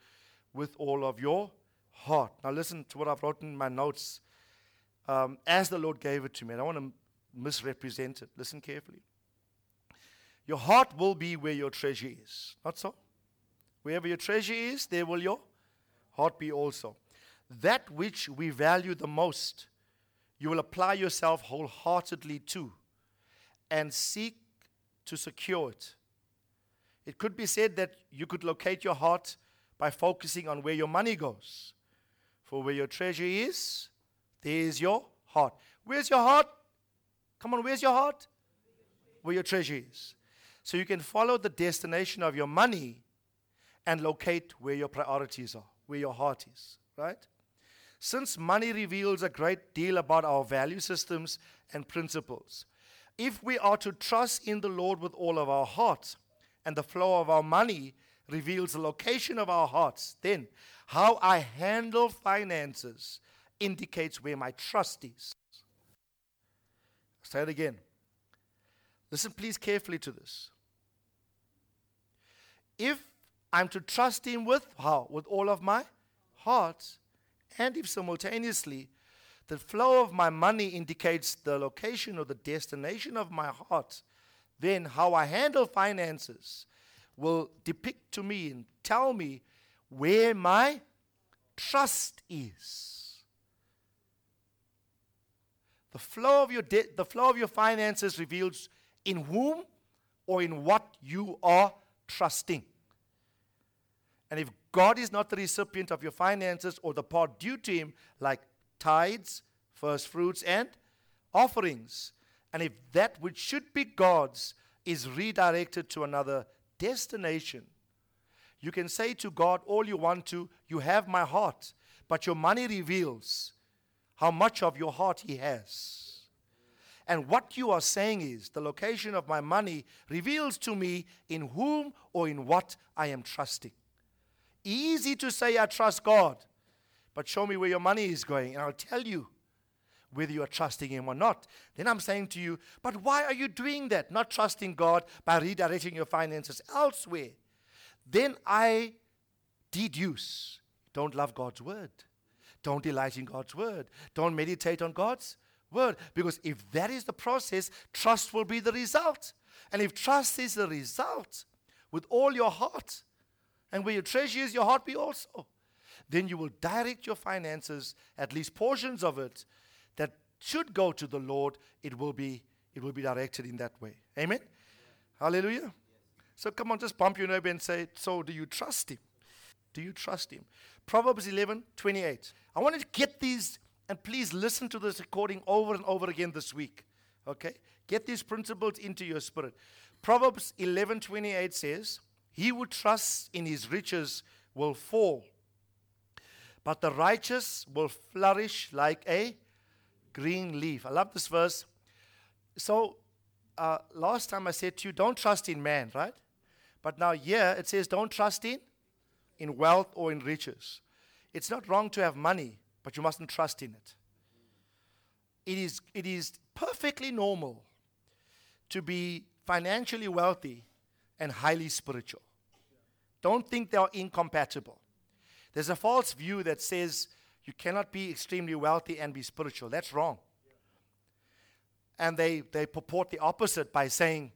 with all of your heart. Now, listen to what I've written in my notes um, as the Lord gave it to me. And I want to misrepresent it. Listen carefully. Your heart will be where your treasure is. Not so? Wherever your treasure is, there will your heart be also. That which we value the most, you will apply yourself wholeheartedly to and seek to secure it. It could be said that you could locate your heart by focusing on where your money goes. For where your treasure is, there is your heart. Where's your heart? Come on, where's your heart? Where your treasure is. So you can follow the destination of your money and locate where your priorities are, where your heart is, right? Since money reveals a great deal about our value systems and principles, if we are to trust in the Lord with all of our hearts, and the flow of our money reveals the location of our hearts, then how I handle finances indicates where my trust is. Say it again. Listen, please, carefully to this. If I'm to trust Him with how? With all of my heart, and if simultaneously the flow of my money indicates the location or the destination of my heart, then how I handle finances will depict to me and tell me where my trust is. The flow of your de- the flow of your finances reveals in whom or in what you are trusting. And if God is not the recipient of your finances or the part due to him like tithes, first fruits and offerings, and if that which should be God's is redirected to another destination, you can say to God all you want to, You have my heart, but your money reveals how much of your heart He has. And what you are saying is the location of my money reveals to me in whom or in what I am trusting. Easy to say I trust God, but show me where your money is going, and I'll tell you whether you are trusting Him or not. Then I'm saying to you, but why are you doing that? Not trusting God by redirecting your finances elsewhere. Then I deduce don't love God's word. Don't delight in God's word. Don't meditate on God's word. Because if that is the process, trust will be the result. And if trust is the result, with all your heart, and where your treasure is, your heart be also, then you will direct your finances, at least portions of it, that should go to the Lord, it will be it will be directed in that way. Amen. Yeah. Hallelujah. So come on, just bump your neighbor and say, So do you trust him? Do you trust him? Proverbs 11, 28. I want to get these, and please listen to this recording over and over again this week. Okay? Get these principles into your spirit. Proverbs 11, 28 says, He who trusts in his riches will fall, but the righteous will flourish like a green leaf. I love this verse. So, uh, last time I said to you, don't trust in man, right? But now here it says, don't trust in in wealth or in riches. It's not wrong to have money, but you mustn't trust in it. It is, it is perfectly normal to be financially wealthy and highly spiritual. Don't think they are incompatible. There's a false view that says you cannot be extremely wealthy and be spiritual. That's wrong. And they, they purport the opposite by saying,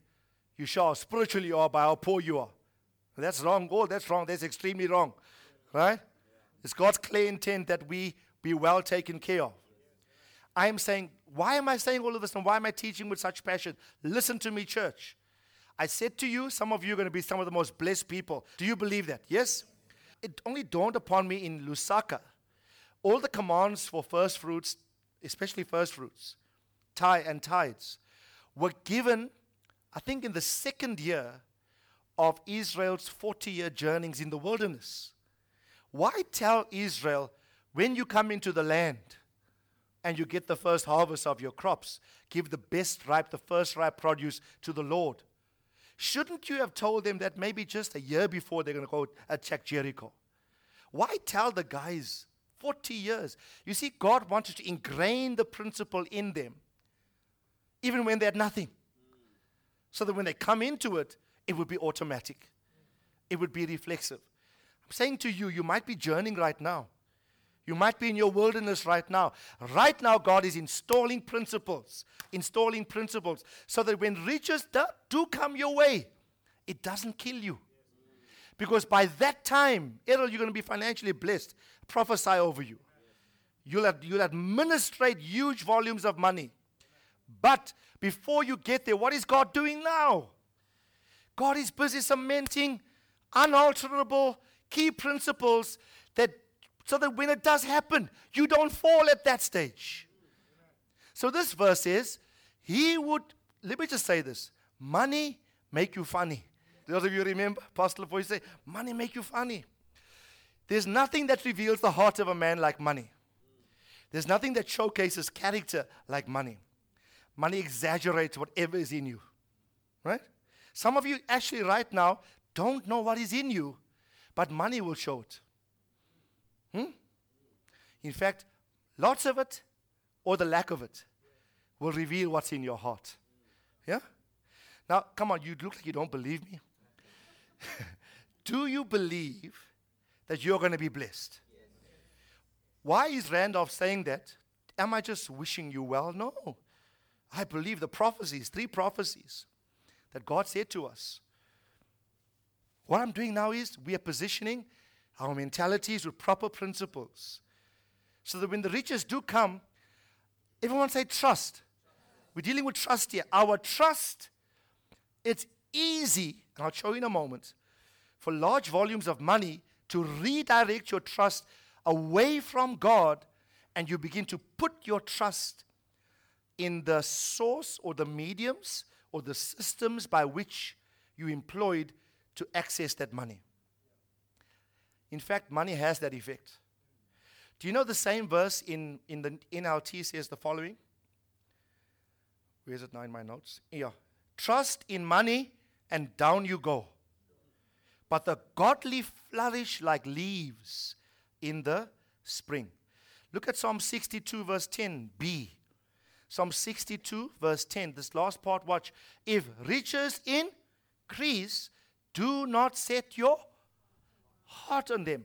You show how spiritual you are by how poor you are. That's wrong. Oh, that's wrong. That's extremely wrong. Right? It's God's clear intent that we be well taken care of. I am saying, why am I saying all of this and why am I teaching with such passion? Listen to me, church. I said to you, some of you are going to be some of the most blessed people. Do you believe that? Yes? It only dawned upon me in Lusaka all the commands for first fruits, especially first fruits, tithe and tithes, were given, I think, in the second year of Israel's 40 year journeyings in the wilderness. Why tell Israel when you come into the land and you get the first harvest of your crops, give the best ripe, the first ripe produce to the Lord? Shouldn't you have told them that maybe just a year before they're going to go attack Jericho? Why tell the guys 40 years. You see, God wanted to ingrain the principle in them, even when they had nothing. So that when they come into it, it would be automatic, it would be reflexive. I'm saying to you, you might be journeying right now. You might be in your wilderness right now. Right now, God is installing principles, installing principles, so that when riches do, come your way, it doesn't kill you. Because by that time, Errol, you're going to be financially blessed. Prophesy over you. You'll, ad- you'll administrate huge volumes of money. But before you get there, what is God doing now? God is busy cementing unalterable key principles so that when it does happen, you don't fall at that stage. So this verse is, he would, let me just say this, money make you funny. Those of you remember, Pastor voice say, money make you funny. There's nothing that reveals the heart of a man like money. There's nothing that showcases character like money. Money exaggerates whatever is in you. Right? Some of you actually right now don't know what is in you, but money will show it. Hmm? In fact, lots of it or the lack of it will reveal what's in your heart. Yeah? Now, come on, you look like you don't believe me. [laughs] Do you believe that you're going to be blessed? Why is Randolph saying that? Am I just wishing you well? No. I believe the prophecies, three prophecies that God said to us. What I'm doing now is we are positioning our mentalities with proper principles. So that when the riches do come, everyone say trust. We're dealing with trust here. Our trust, it's easy, and I'll show you in a moment, for large volumes of money to redirect your trust away from God and you begin to put your trust in the source or the mediums or the systems by which you employed to access that money. In fact, money has that effect. Do you know the same verse in, in the NLT says the following? Where is it now in my notes? Yeah. Trust in money and down you go. But the godly flourish like leaves in the spring. Look at Psalm 62, verse 10b. Psalm 62, verse 10. This last part, watch. If riches increase, do not set your heart on them.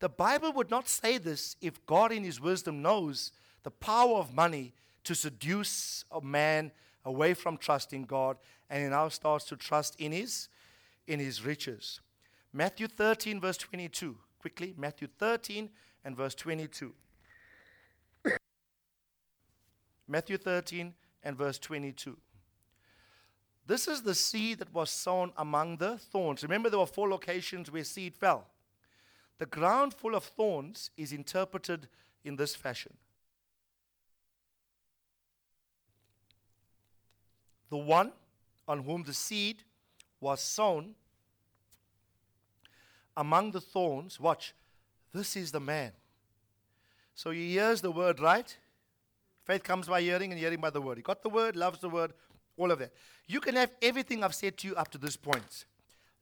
The Bible would not say this if God, in His wisdom, knows the power of money to seduce a man away from trusting God and he now starts to trust in his in his riches. Matthew 13 verse 22. Quickly, Matthew 13 and verse 22. [coughs] Matthew 13 and verse 22. This is the seed that was sown among the thorns. Remember, there were four locations where seed fell. The ground full of thorns is interpreted in this fashion The one on whom the seed was sown among the thorns, watch, this is the man. So he hears the word, right? Faith comes by hearing and hearing by the word. He got the word, loves the word, all of that. You can have everything I've said to you up to this point.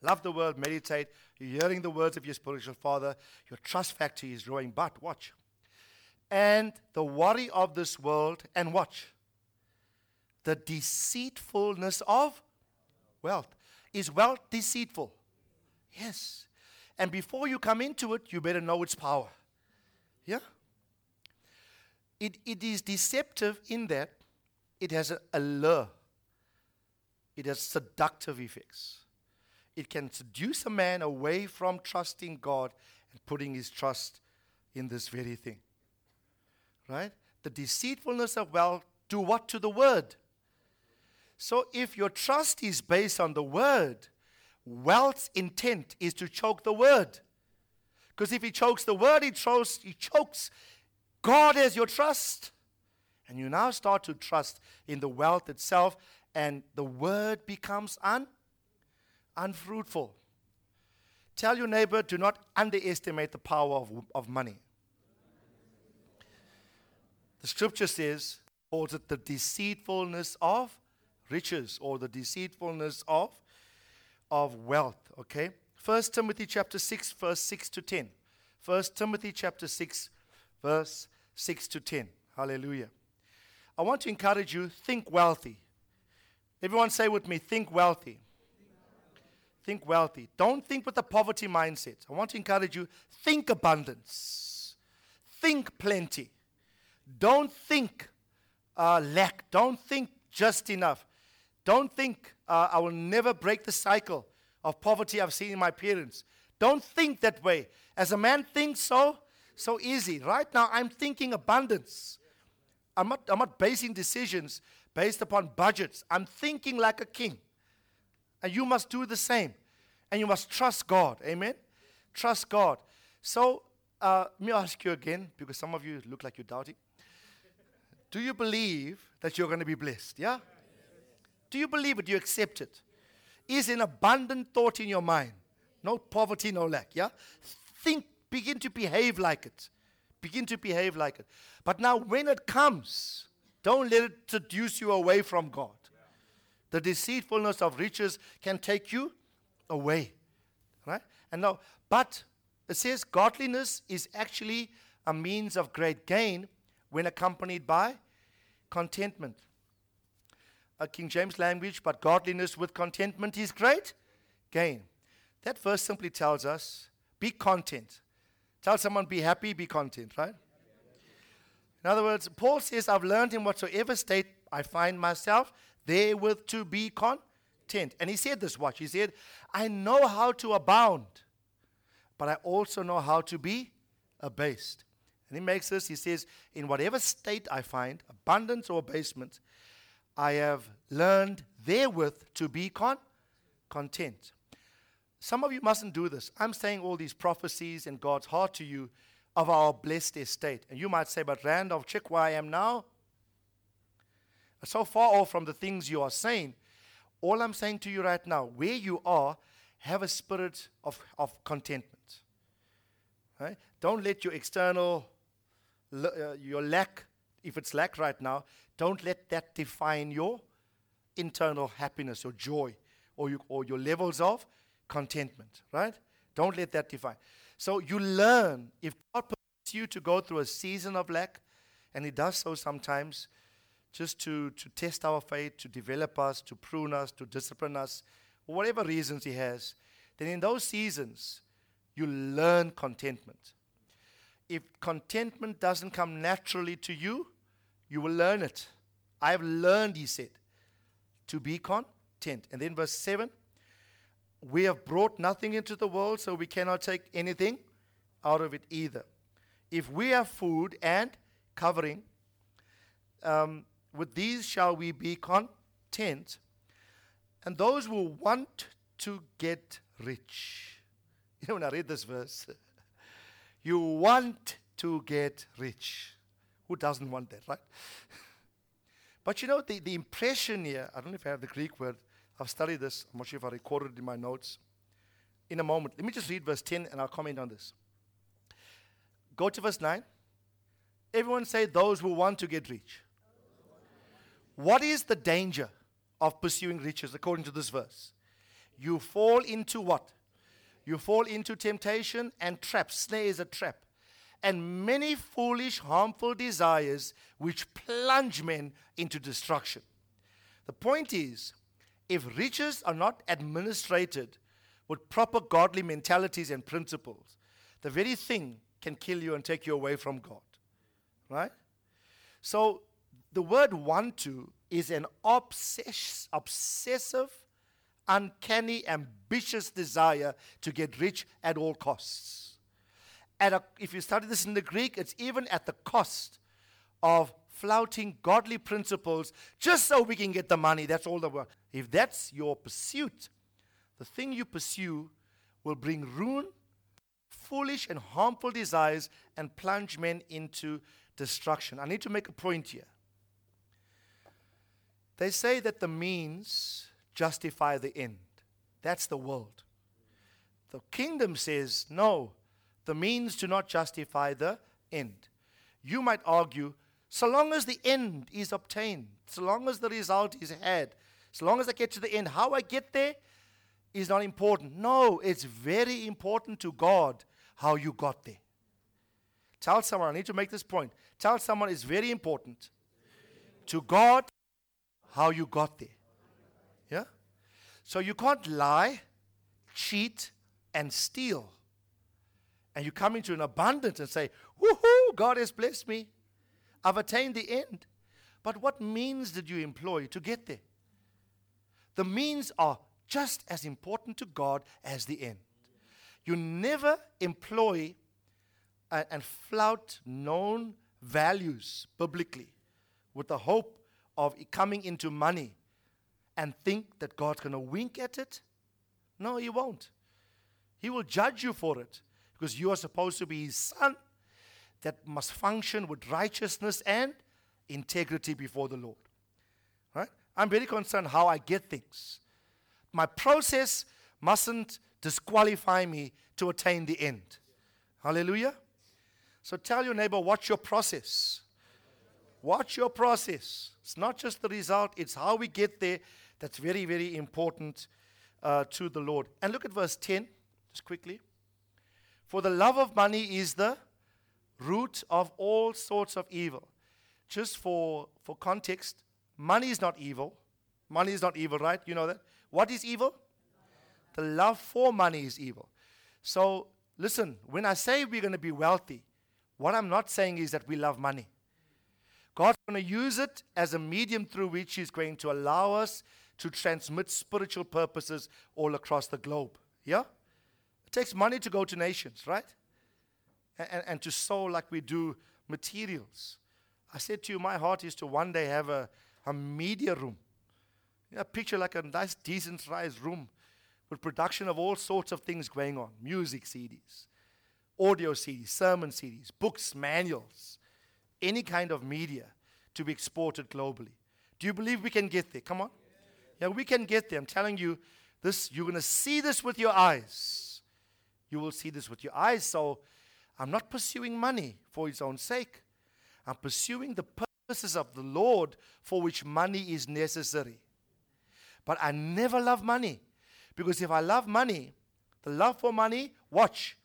Love the word, meditate. You're hearing the words of your spiritual father. Your trust factor is growing. But watch. And the worry of this world, and watch. The deceitfulness of wealth. Is wealth deceitful? Yes. And before you come into it, you better know its power. Yeah? It, it is deceptive in that it has a, a lure, it has seductive effects it can seduce a man away from trusting God and putting his trust in this very thing. Right? The deceitfulness of wealth do what to the word? So if your trust is based on the word, wealth's intent is to choke the word. Because if he chokes the word, he chokes, he chokes God as your trust. And you now start to trust in the wealth itself, and the word becomes un unfruitful. Tell your neighbor, do not underestimate the power of, of money. The scripture says, calls it the deceitfulness of riches or the deceitfulness of, of wealth. Okay? 1 Timothy chapter 6, verse 6 to 10. 1 Timothy chapter 6, verse 6 to 10. Hallelujah. I want to encourage you, think wealthy. Everyone say with me, think wealthy. Think wealthy. Don't think with a poverty mindset. I want to encourage you think abundance, think plenty. Don't think uh, lack. Don't think just enough. Don't think uh, I will never break the cycle of poverty I've seen in my parents. Don't think that way. As a man thinks so, so easy. Right now, I'm thinking abundance. I'm not, I'm not basing decisions based upon budgets. I'm thinking like a king. And you must do the same. And you must trust God. Amen? Trust God. So, uh, let me ask you again, because some of you look like you're doubting. Do you believe that you're going to be blessed? Yeah? Do you believe it? Do you accept it? Is an abundant thought in your mind? No poverty, no lack. Yeah? Think, begin to behave like it. Begin to behave like it. But now, when it comes, don't let it seduce you away from God. The deceitfulness of riches can take you away. Right? And now, but it says godliness is actually a means of great gain when accompanied by contentment. A King James language, but godliness with contentment is great gain. That verse simply tells us be content. Tell someone, be happy, be content, right? In other words, Paul says, I've learned in whatsoever state I find myself, therewith to be content. And he said this, watch. He said, I know how to abound, but I also know how to be abased. And he makes this, he says, in whatever state I find, abundance or abasement, I have learned therewith to be con- content. Some of you mustn't do this. I'm saying all these prophecies in God's heart to you of our blessed estate. And you might say, but Randolph, check where I am now. So far off from the things you are saying. All I'm saying to you right now, where you are, have a spirit of, of contentment. Right? Don't let your external, uh, your lack, if it's lack right now, don't let that define your internal happiness or joy or, you, or your levels of contentment, right? Don't let that define. So you learn, if God permits you to go through a season of lack, and He does so sometimes, just to, to test our faith, to develop us, to prune us, to discipline us, whatever reasons He has, then in those seasons, you learn contentment. If contentment doesn't come naturally to you, you will learn it. I have learned, he said, to be content. And then verse 7 we have brought nothing into the world, so we cannot take anything out of it either. If we have food and covering, um, with these shall we be content. And those who want to get rich. [laughs] You know, when I read this verse, [laughs] you want to get rich. Who doesn't want that, right? [laughs] but you know, the, the impression here, I don't know if I have the Greek word, I've studied this. I'm not sure if I recorded it in my notes. In a moment, let me just read verse 10 and I'll comment on this. Go to verse 9. Everyone say, Those who want to get rich. What is the danger of pursuing riches according to this verse? You fall into what? You fall into temptation and trap. Snare is a trap. And many foolish, harmful desires which plunge men into destruction. The point is, if riches are not administrated with proper godly mentalities and principles, the very thing can kill you and take you away from God. Right? So the word want to is an obsess- obsessive, uncanny, ambitious desire to get rich at all costs. At a, if you study this in the Greek, it's even at the cost of flouting godly principles just so we can get the money. That's all the work. If that's your pursuit, the thing you pursue will bring ruin, foolish and harmful desires, and plunge men into destruction. I need to make a point here. They say that the means justify the end. That's the world. The kingdom says, no, the means do not justify the end. You might argue so long as the end is obtained, so long as the result is had, so long as I get to the end, how I get there is not important. No, it's very important to God how you got there. Tell someone, I need to make this point. Tell someone it's very important to God how you got there. Yeah? So you can't lie, cheat, and steal. And you come into an abundance and say, Woohoo, God has blessed me. I've attained the end. But what means did you employ to get there? The means are just as important to God as the end. You never employ and, and flout known values biblically with the hope of coming into money and think that God's going to wink at it. No, He won't. He will judge you for it because you are supposed to be His son that must function with righteousness and integrity before the Lord. Right? I'm very concerned how I get things. My process mustn't disqualify me to attain the end. Hallelujah. So tell your neighbor, watch your process. Watch your process. It's not just the result, it's how we get there that's very, very important uh, to the Lord. And look at verse 10, just quickly. For the love of money is the root of all sorts of evil. Just for, for context, money is not evil. Money is not evil, right? You know that? What is evil? The love for money is evil. So, listen, when I say we're going to be wealthy, what I'm not saying is that we love money. God's going to use it as a medium through which He's going to allow us to transmit spiritual purposes all across the globe. Yeah? It takes money to go to nations, right? And, and, to sow like we do materials. I said to you, my heart is to one day have a, a media room. Yeah, picture like a nice, decent sized room with production of all sorts of things going on music CDs, audio CDs, sermon CDs, books, manuals, any kind of media to be exported globally. Do you believe we can get there? Come on. Yeah, we can get there. I'm telling you, this you're to see this with your eyes. You will see this with your eyes. So I'm not pursuing money for its own sake. I'm pursuing the purposes of the Lord for which money is necessary. But I never love money. Because if I love money, the love for money, watch.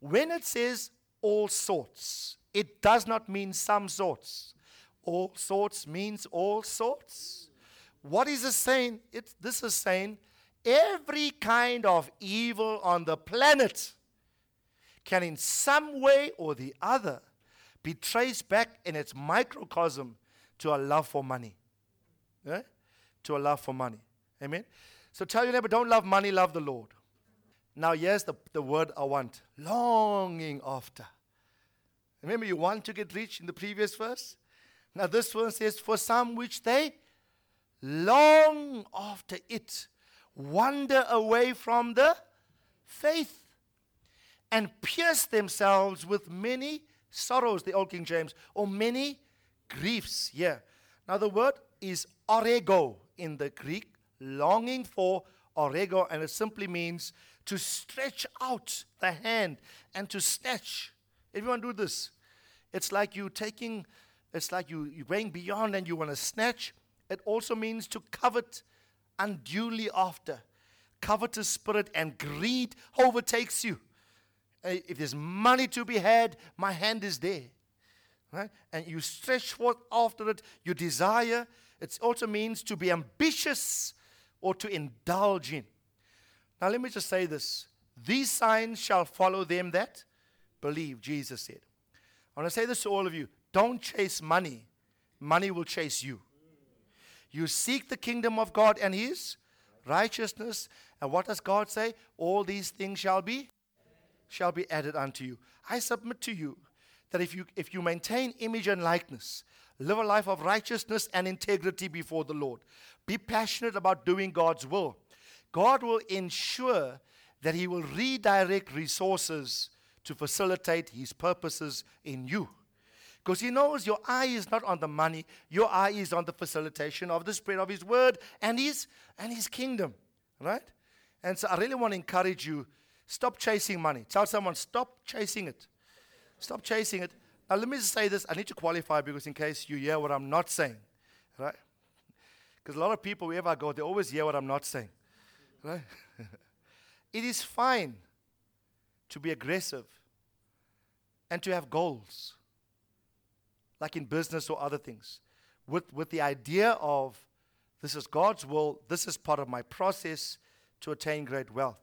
When it says all sorts, it does not mean some sorts. All sorts means all sorts. What is this saying? This is saying every kind of evil on the planet can, in some way or the other, be traced back in its microcosm to a love for money. Yeah? To a love for money. Amen? So tell your neighbor, don't love money, love the Lord. Now, here's the, the word I want longing after. Remember, you want to get rich in the previous verse? Now, this one says, For some which they long after it, wander away from the faith, and pierce themselves with many sorrows, the Old King James, or many griefs. Yeah. Now, the word is orego in the Greek, longing for orego, and it simply means to stretch out the hand and to snatch. Everyone do this. It's like you taking, it's like you, you're going beyond and you want to snatch. It also means to covet unduly after. Covetous spirit and greed overtakes you. Eh, if there's money to be had, my hand is there. Right? And you stretch forth after it, you desire. It also means to be ambitious or to indulge in. Now, let me just say this these signs shall follow them that believe, Jesus said. I want to say this to all of you don't chase money, money will chase you. You seek the kingdom of God and His righteousness. And what does God say? All these things shall be shall be added unto you. I submit to you that if you if you maintain image and likeness, live a life of righteousness and integrity before the Lord, be passionate about doing God's will. God will ensure that He will redirect resources to facilitate His purposes in you. Because He knows your eye is not on the money, your eye is on the facilitation of the spread of His word and His, and his kingdom. Right? And so I really want to encourage you stop chasing money. Tell someone, stop chasing it. Stop chasing it. Now, let me just say this. I need to qualify because, in case you hear what I'm not saying, right? Because a lot of people, wherever I go, they always hear what I'm not saying. Right? [laughs] it is fine to be aggressive and to have goals, like in business or other things, with, with the idea of this is God's will, this is part of my process to attain great wealth.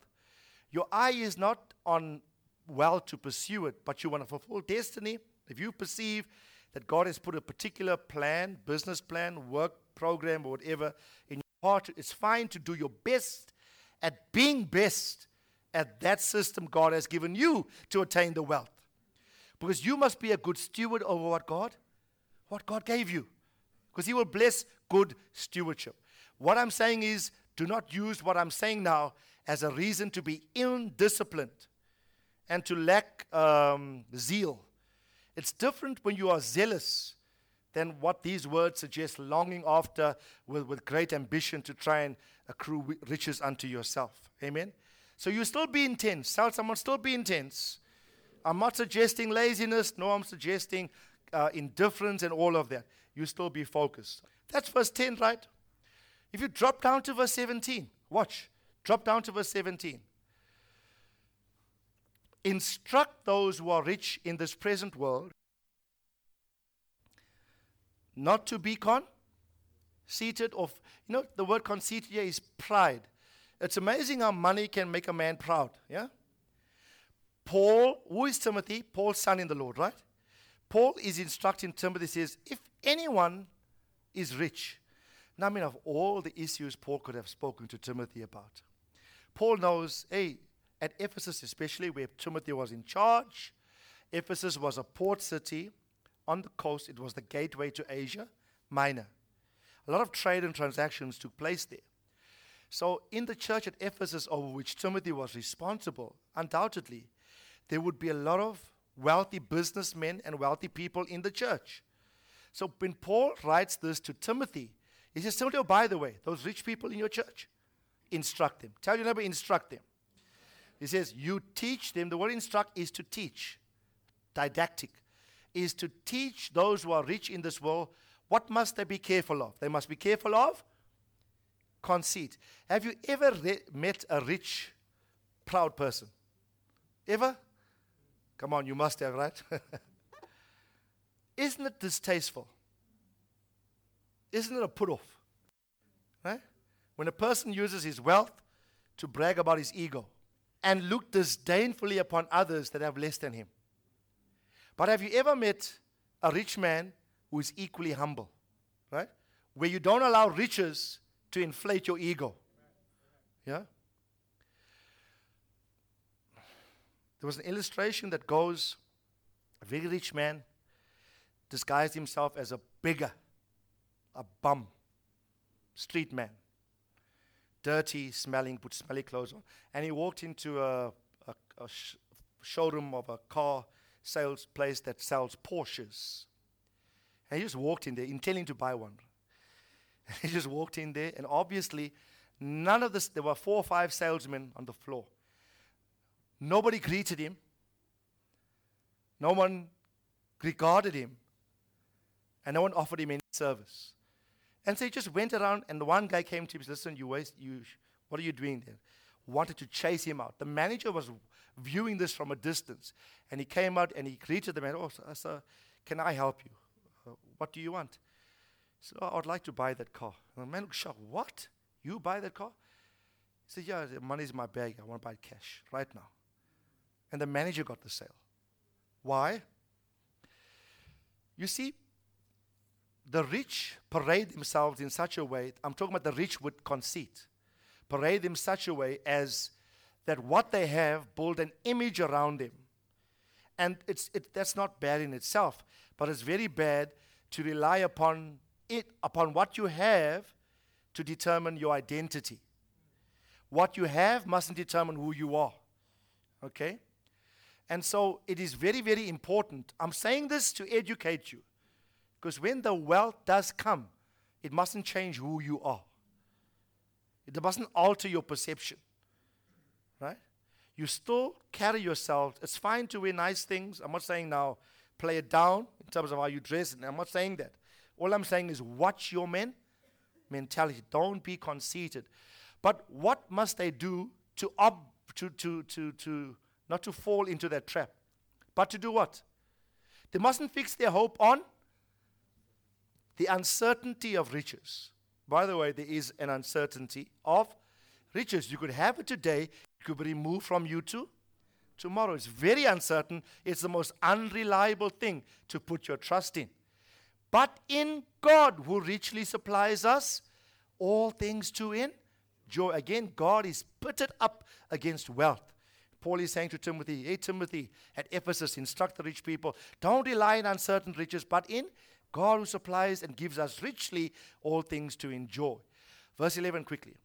Your eye is not on wealth to pursue it, but you want to fulfill destiny. If you perceive that God has put a particular plan, business plan, work program, or whatever in your heart, it's fine to do your best at being best at that system God has given you to attain the wealth. Because you must be a good steward over what God, what God gave you. Because He will bless good stewardship. What I'm saying is, do not use what I'm saying now as a reason to be indisciplined and to lack um, zeal. It's different when you are zealous than what these words suggest, longing after with, with great ambition to try and accrue riches unto yourself. Amen? So you still be intense. Tell someone, still be intense. I'm not suggesting laziness, no, I'm suggesting uh, indifference and all of that. You still be focused. That's verse 10, right? If you drop down to verse 17, watch. Drop down to verse 17. Instruct those who are rich in this present world not to be conceited of you know the word conceited here is pride it's amazing how money can make a man proud yeah paul who is timothy paul's son in the lord right paul is instructing timothy says if anyone is rich now i mean of all the issues paul could have spoken to timothy about paul knows hey at ephesus especially where timothy was in charge ephesus was a port city on the coast. It was the gateway to Asia Minor. A lot of trade and transactions took place there. So, in the church at Ephesus, over which Timothy was responsible, undoubtedly, there would be a lot of wealthy businessmen and wealthy people in the church. So, when Paul writes this to Timothy, he says, Timothy, oh, by the way, those rich people in your church, instruct them. Tell your neighbor, instruct them. He says, You teach them. The word instruct is to teach, didactic is to teach those who are rich in this world what must they be careful of? They must be careful of conceit. Have you ever re- met a rich, proud person? Ever? Come on, you must have, right? [laughs] Isn't it distasteful? Isn't it a put off? Right? When a person uses his wealth to brag about his ego and look disdainfully upon others that have less than him. But have you ever met a rich man who is equally humble? Right? Where you don't allow riches to inflate your ego. Yeah? There was an illustration that goes a very rich man disguised himself as a beggar, a bum, street man, dirty, smelling, put smelly clothes on. And he walked into a, a, a sh- showroom of a car sales place that sells Porsches. And he just walked in there intending to buy one. [laughs] he just walked in there, and obviously, none of this, there were four or five salesmen on the floor. Nobody greeted him, no one regarded him, and no one offered him any service. And so he just went around, and the one guy came to him and said, Listen, you waste, you, what are you doing there? Wanted to chase him out. The manager was viewing this from a distance. And he came out and he greeted the man. Oh, sir, can I help you? Uh, what do you want? Said, oh, I would like to buy that car. And the man looked shocked. What? You buy that car? He said, Yeah, the money's in my bag. I want to buy it cash right now. And the manager got the sale. Why? You see, the rich parade themselves in such a way, I'm talking about the rich with conceit, parade them such a way as that what they have build an image around them. And it's, it, that's not bad in itself, but it's very bad to rely upon it, upon what you have to determine your identity. What you have mustn't determine who you are. Okay? And so it is very, very important. I'm saying this to educate you. Because when the wealth does come, it mustn't change who you are, it mustn't alter your perception right? You still carry yourself. It's fine to wear nice things. I'm not saying now play it down in terms of how you dress. And I'm not saying that. All I'm saying is watch your men mentality. Don't be conceited. But what must they do to ob- to, to, to, to not to fall into that trap, but to do what? They mustn't fix their hope on the uncertainty of riches. By the way, there is an uncertainty of riches. You could have it today, it could be removed from you too tomorrow. It's very uncertain. It's the most unreliable thing to put your trust in. But in God, who richly supplies us all things to in joy. Again, God is pitted up against wealth. Paul is saying to Timothy, Hey, Timothy, at Ephesus, instruct the rich people, don't rely on uncertain riches, but in God who supplies and gives us richly all things to enjoy. Verse 11, quickly.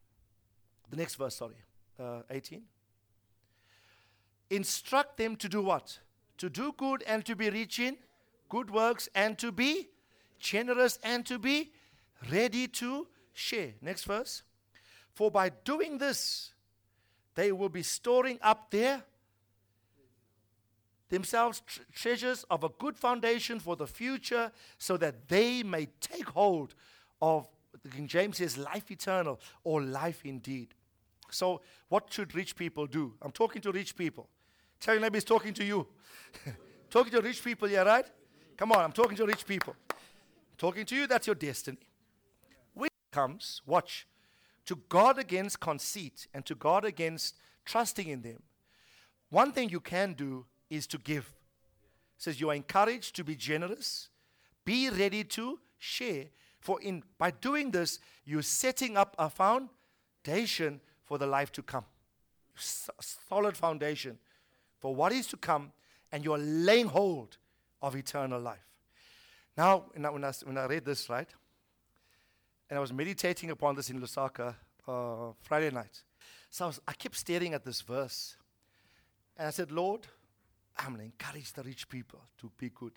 The next verse, sorry. Uh, 18. Instruct them to do what? To do good and to be rich in good works and to be generous and to be ready to share. Next verse. For by doing this, they will be storing up there themselves tr- treasures of a good foundation for the future so that they may take hold of the King James says life eternal or life indeed. So what should rich people do? I'm talking to rich people. Tell your neighbor he's talking to you. [laughs] talking to rich people, yeah, right? Come on, I'm talking to rich people. Talking to you, that's your destiny. When comes, watch, to guard against conceit and to guard against trusting in them, one thing you can do is to give. It says you are encouraged to be generous, be ready to share. For in by doing this, you're setting up a foundation for the life to come. S- solid foundation for what is to come, and you're laying hold of eternal life. Now, when I, when I, when I read this, right, and I was meditating upon this in Lusaka uh, Friday night. So I, was, I kept staring at this verse. And I said, Lord, I'm going to encourage the rich people to be good.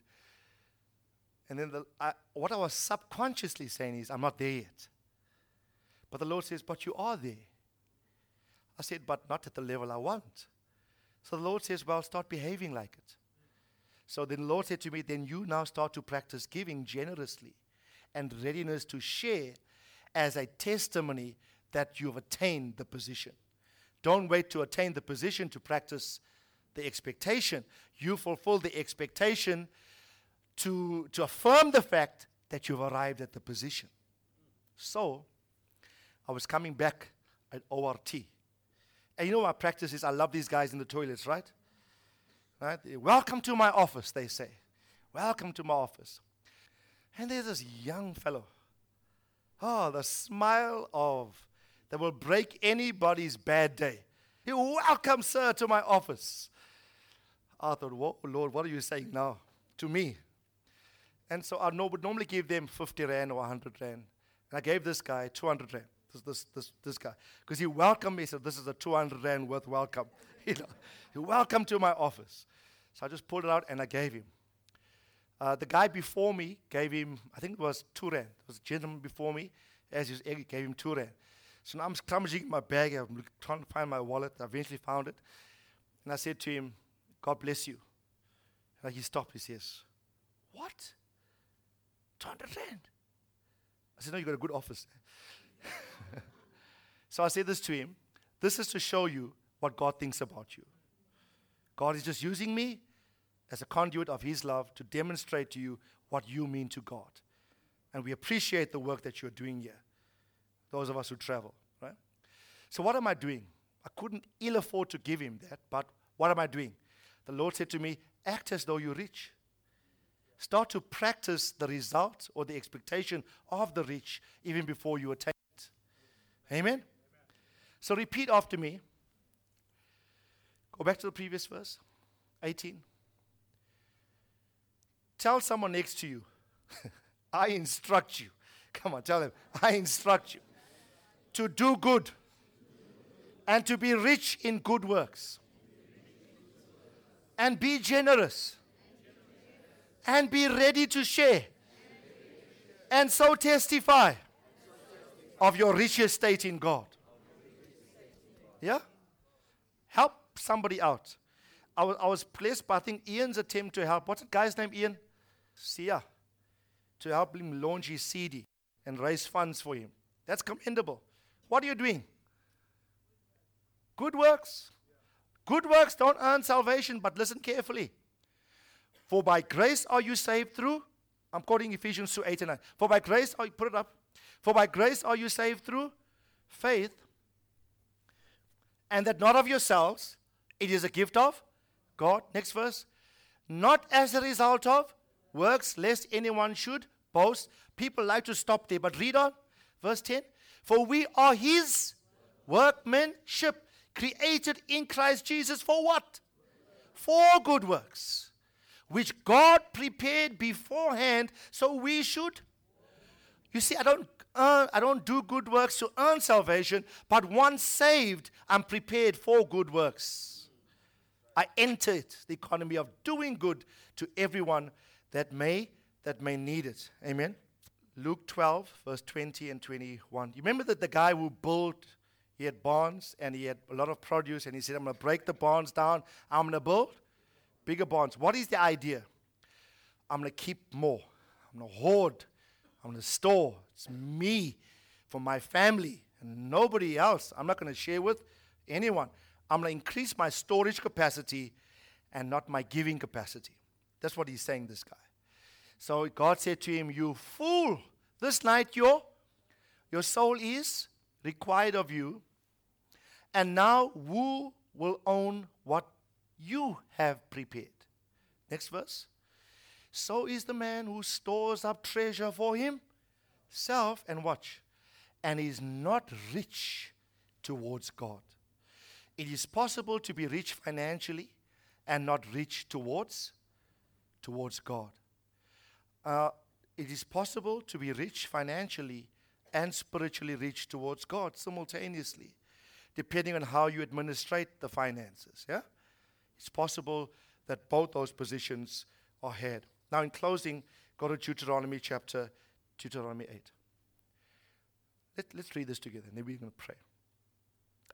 And then the, I, what I was subconsciously saying is, I'm not there yet. But the Lord says, But you are there. I said, But not at the level I want. So the Lord says, Well, start behaving like it. So then the Lord said to me, Then you now start to practice giving generously and readiness to share as a testimony that you've attained the position. Don't wait to attain the position to practice the expectation. You fulfill the expectation to, to affirm the fact that you've arrived at the position. So, I was coming back at ORT. And you know my practice is? I love these guys in the toilets, right? Right? Welcome to my office, they say. Welcome to my office. And there's this young fellow. Oh, the smile of that will break anybody's bad day. Welcome, sir, to my office. I thought, Whoa, Lord, what are you saying now to me? And so I would normally give them 50 Rand or 100 Rand. And I gave this guy 200 Rand, this, this, this, this guy. Because he welcomed me, he said, This is a 200 Rand worth welcome. [laughs] you know, welcome to my office. So I just pulled it out and I gave him. Uh, the guy before me gave him, I think it was two rand. It was a gentleman before me, as he was he gave him two rand. So now I'm scrummaging in my bag, I'm trying to find my wallet. I eventually found it. And I said to him, God bless you. And he stopped, he says, What? 200 rand. I said, No, you got a good office. [laughs] so I said this to him. This is to show you what God thinks about you. God is just using me as a conduit of His love to demonstrate to you what you mean to God. And we appreciate the work that you're doing here, those of us who travel, right? So, what am I doing? I couldn't ill afford to give Him that, but what am I doing? The Lord said to me, Act as though you're rich. Start to practice the result or the expectation of the rich even before you attain it. Amen? So, repeat after me. Go back to the previous verse, 18. Tell someone next to you, [laughs] I instruct you. Come on, tell them, I instruct you to do good and to be rich in good works and be generous and be ready to share and so testify of your rich estate in God. Yeah? Help somebody out. I was, I was blessed by, I think, Ian's attempt to help. What's the guy's name, Ian? Sia. To help him launch his CD and raise funds for him. That's commendable. What are you doing? Good works. Good works don't earn salvation, but listen carefully. For by grace are you saved through, I'm quoting Ephesians 2 8 and 9. For by grace are you, put it up. For by grace are you saved through faith, And that not of yourselves, it is a gift of God. Next verse. Not as a result of works, lest anyone should boast. People like to stop there, but read on. Verse 10. For we are his workmanship, created in Christ Jesus for what? For good works, which God prepared beforehand so we should. You see, I don't earn, I don't do good works to earn salvation, but once saved, I'm prepared for good works. I enter it, the economy of doing good to everyone that may that may need it. Amen. Luke 12, verse 20 and 21. You remember that the guy who built, he had barns and he had a lot of produce, and he said, I'm going to break the barns down. I'm going to build bigger barns. What is the idea? I'm going to keep more. I'm going to hoard. I'm going to store. It's me for my family and nobody else. I'm not going to share with anyone. I'm going to increase my storage capacity and not my giving capacity. That's what he's saying, this guy. So God said to him, You fool, this night your, your soul is required of you. And now who will own what you have prepared? Next verse. So is the man who stores up treasure for himself and watch, and is not rich towards God. It is possible to be rich financially and not rich towards towards God. Uh, it is possible to be rich financially and spiritually rich towards God simultaneously, depending on how you administrate the finances. Yeah? It's possible that both those positions are had. Now, in closing, go to Deuteronomy chapter Deuteronomy 8. Let, let's read this together, and then we're going to pray.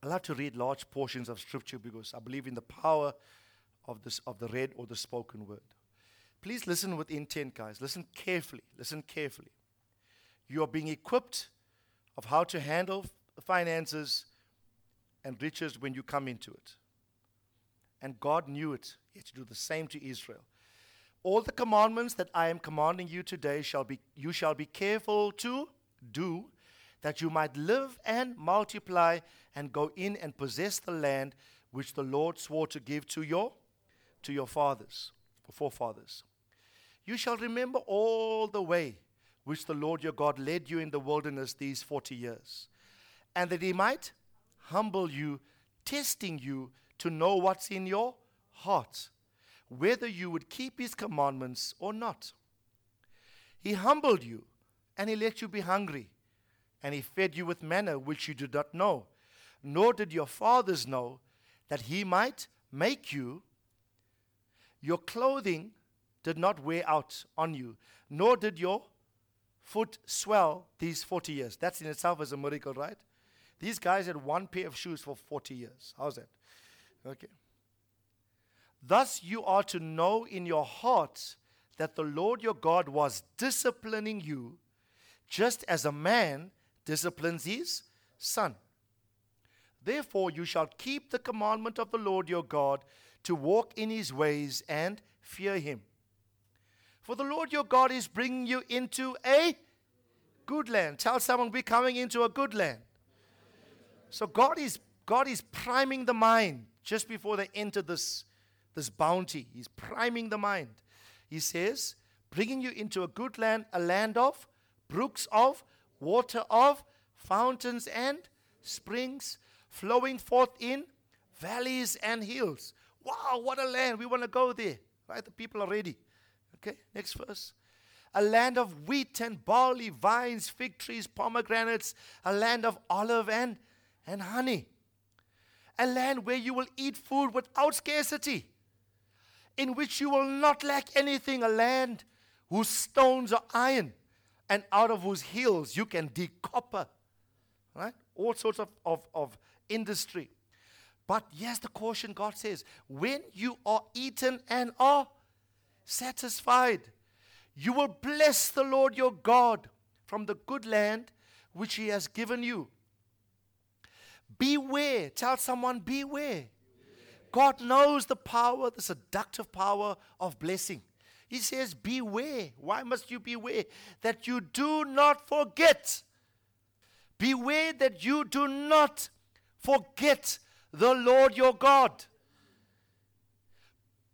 I love to read large portions of scripture because I believe in the power of, this, of the read or the spoken word. Please listen with intent, guys. Listen carefully. Listen carefully. You are being equipped of how to handle finances and riches when you come into it. And God knew it. He had to do the same to Israel. All the commandments that I am commanding you today shall be you shall be careful to do that you might live and multiply and go in and possess the land which the Lord swore to give to your to your fathers, forefathers. You shall remember all the way which the Lord your God led you in the wilderness these 40 years, and that he might humble you, testing you to know what's in your heart, whether you would keep his commandments or not. He humbled you, and he let you be hungry, and he fed you with manna which you did not know, nor did your fathers know, that he might make you your clothing did not wear out on you, nor did your foot swell these 40 years. That's in itself is a miracle, right? These guys had one pair of shoes for 40 years. How's that? Okay. Thus you are to know in your heart that the Lord your God was disciplining you just as a man disciplines his son. Therefore you shall keep the commandment of the Lord your God to walk in his ways and fear him. For the Lord your God is bringing you into a good land. Tell someone we're coming into a good land. So God is God is priming the mind just before they enter this, this bounty. He's priming the mind. He says, bringing you into a good land, a land of brooks of water of fountains and springs flowing forth in valleys and hills. Wow, what a land. We want to go there. Right? The people are ready. Okay, next verse. A land of wheat and barley, vines, fig trees, pomegranates, a land of olive and, and honey. A land where you will eat food without scarcity, in which you will not lack anything, a land whose stones are iron, and out of whose hills you can dig copper. Right? All sorts of, of, of industry. But yes, the caution God says when you are eaten and are satisfied. You will bless the Lord your God from the good land which he has given you. Beware. Tell someone, beware. God knows the power, the seductive power of blessing. He says, Beware. Why must you beware? That you do not forget. Beware that you do not forget the Lord your God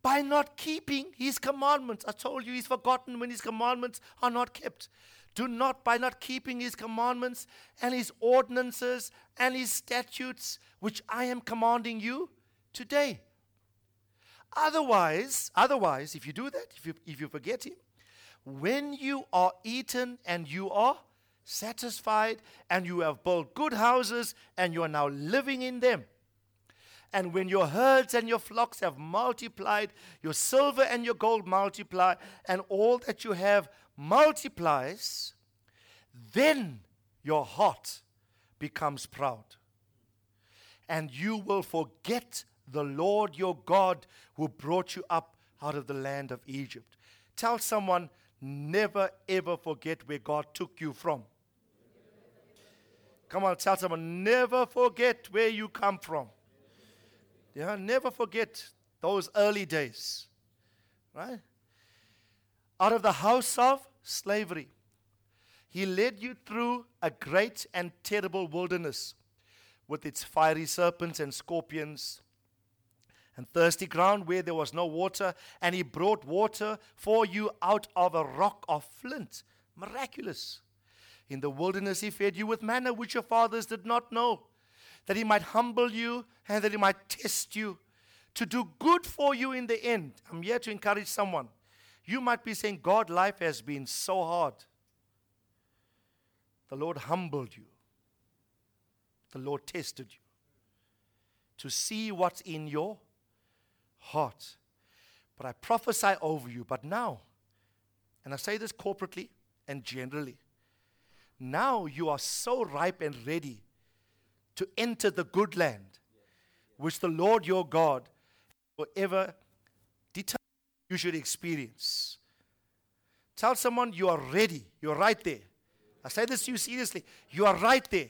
by not keeping his commandments. I told you he's forgotten when his commandments are not kept. Do not, by not keeping his commandments and his ordinances and his statutes, which I am commanding you today. Otherwise, otherwise, if you do that, if you, if you forget him, when you are eaten and you are satisfied and you have built good houses and you are now living in them, and when your herds and your flocks have multiplied, your silver and your gold multiply, and all that you have multiplies, then your heart becomes proud. And you will forget the Lord your God who brought you up out of the land of Egypt. Tell someone, never ever forget where God took you from. Come on, tell someone, never forget where you come from. Yeah, never forget those early days. Right? Out of the house of slavery. He led you through a great and terrible wilderness with its fiery serpents and scorpions and thirsty ground where there was no water, and he brought water for you out of a rock of flint. Miraculous. In the wilderness, he fed you with manna which your fathers did not know that he might humble you and that he might test you to do good for you in the end. I'm here to encourage someone. You might be saying, God, life has been so hard. The Lord humbled you, the Lord tested you to see what's in your heart. But I prophesy over you, but now, and I say this corporately and generally, now you are so ripe and ready to enter the good land, which the Lord your God will ever determine you should experience. Tell someone you are ready. You're right there. I say this to you seriously. You are right there.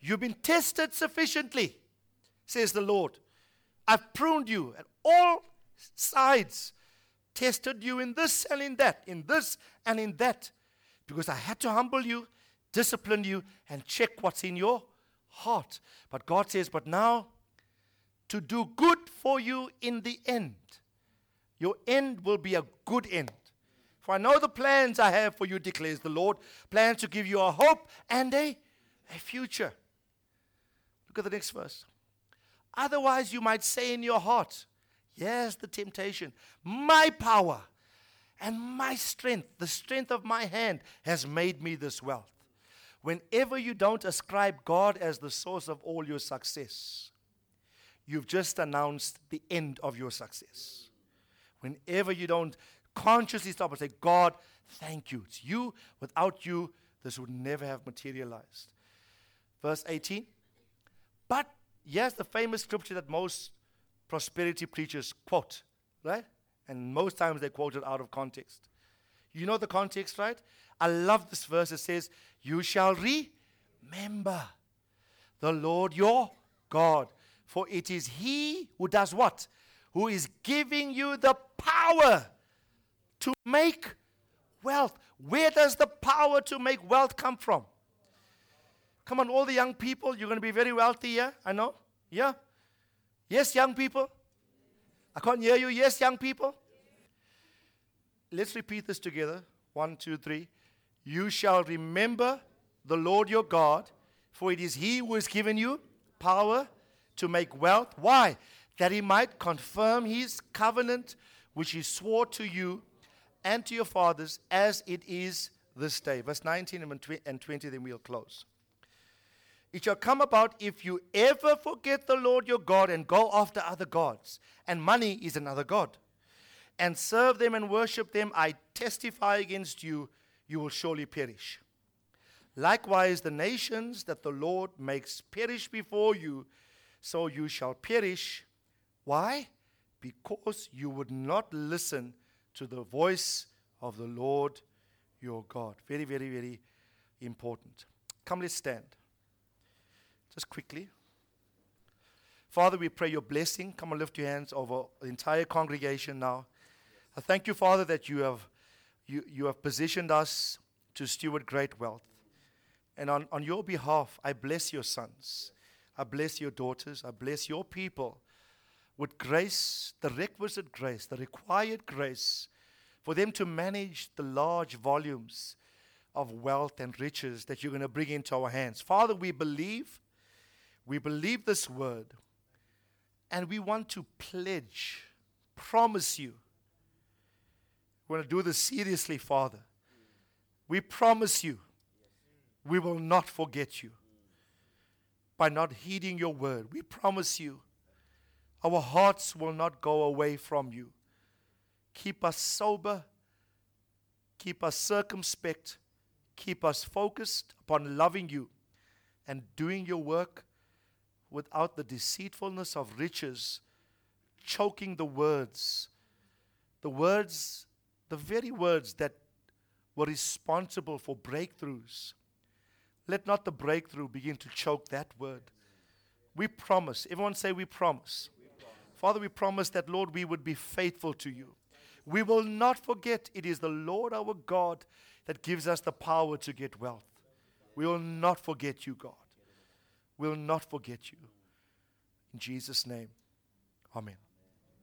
You've been tested sufficiently, says the Lord. I've pruned you at all sides, tested you in this and in that, in this and in that, because I had to humble you, discipline you, and check what's in your heart. But God says, But now, to do good for you in the end. Your end will be a good end. For I know the plans I have for you, declares the Lord plans to give you a hope and a, a future. Look at the next verse. Otherwise, you might say in your heart, Yes, the temptation, my power and my strength, the strength of my hand, has made me this wealth. Whenever you don't ascribe God as the source of all your success, you've just announced the end of your success. Whenever you don't consciously stop and say, God, thank you. It's you. Without you, this would never have materialized. Verse 18. But yes, the famous scripture that most prosperity preachers quote, right? And most times they quote it out of context. You know the context, right? I love this verse. It says, you shall remember the Lord your God. For it is He who does what? Who is giving you the power to make wealth. Where does the power to make wealth come from? Come on, all the young people, you're going to be very wealthy, yeah? I know? Yeah? Yes, young people? I can't hear you. Yes, young people? Let's repeat this together. One, two, three. You shall remember the Lord your God, for it is He who has given you power to make wealth. Why? That He might confirm His covenant, which He swore to you and to your fathers, as it is this day. Verse 19 and 20, then we'll close. It shall come about if you ever forget the Lord your God and go after other gods, and money is another God, and serve them and worship them, I testify against you you will surely perish. Likewise, the nations that the Lord makes perish before you, so you shall perish. Why? Because you would not listen to the voice of the Lord your God. Very, very, very important. Come, let's stand. Just quickly. Father, we pray your blessing. Come and lift your hands over the entire congregation now. I thank you, Father, that you have you, you have positioned us to steward great wealth. And on, on your behalf, I bless your sons. I bless your daughters. I bless your people with grace, the requisite grace, the required grace for them to manage the large volumes of wealth and riches that you're going to bring into our hands. Father, we believe, we believe this word, and we want to pledge, promise you. We want to do this seriously, Father. We promise you, we will not forget you by not heeding your word. We promise you, our hearts will not go away from you. Keep us sober, keep us circumspect, keep us focused upon loving you and doing your work without the deceitfulness of riches choking the words. The words, the very words that were responsible for breakthroughs. Let not the breakthrough begin to choke that word. We promise. Everyone say, We promise. Father, we promise that, Lord, we would be faithful to you. We will not forget it is the Lord our God that gives us the power to get wealth. We will not forget you, God. Will not forget you. In Jesus' name, amen.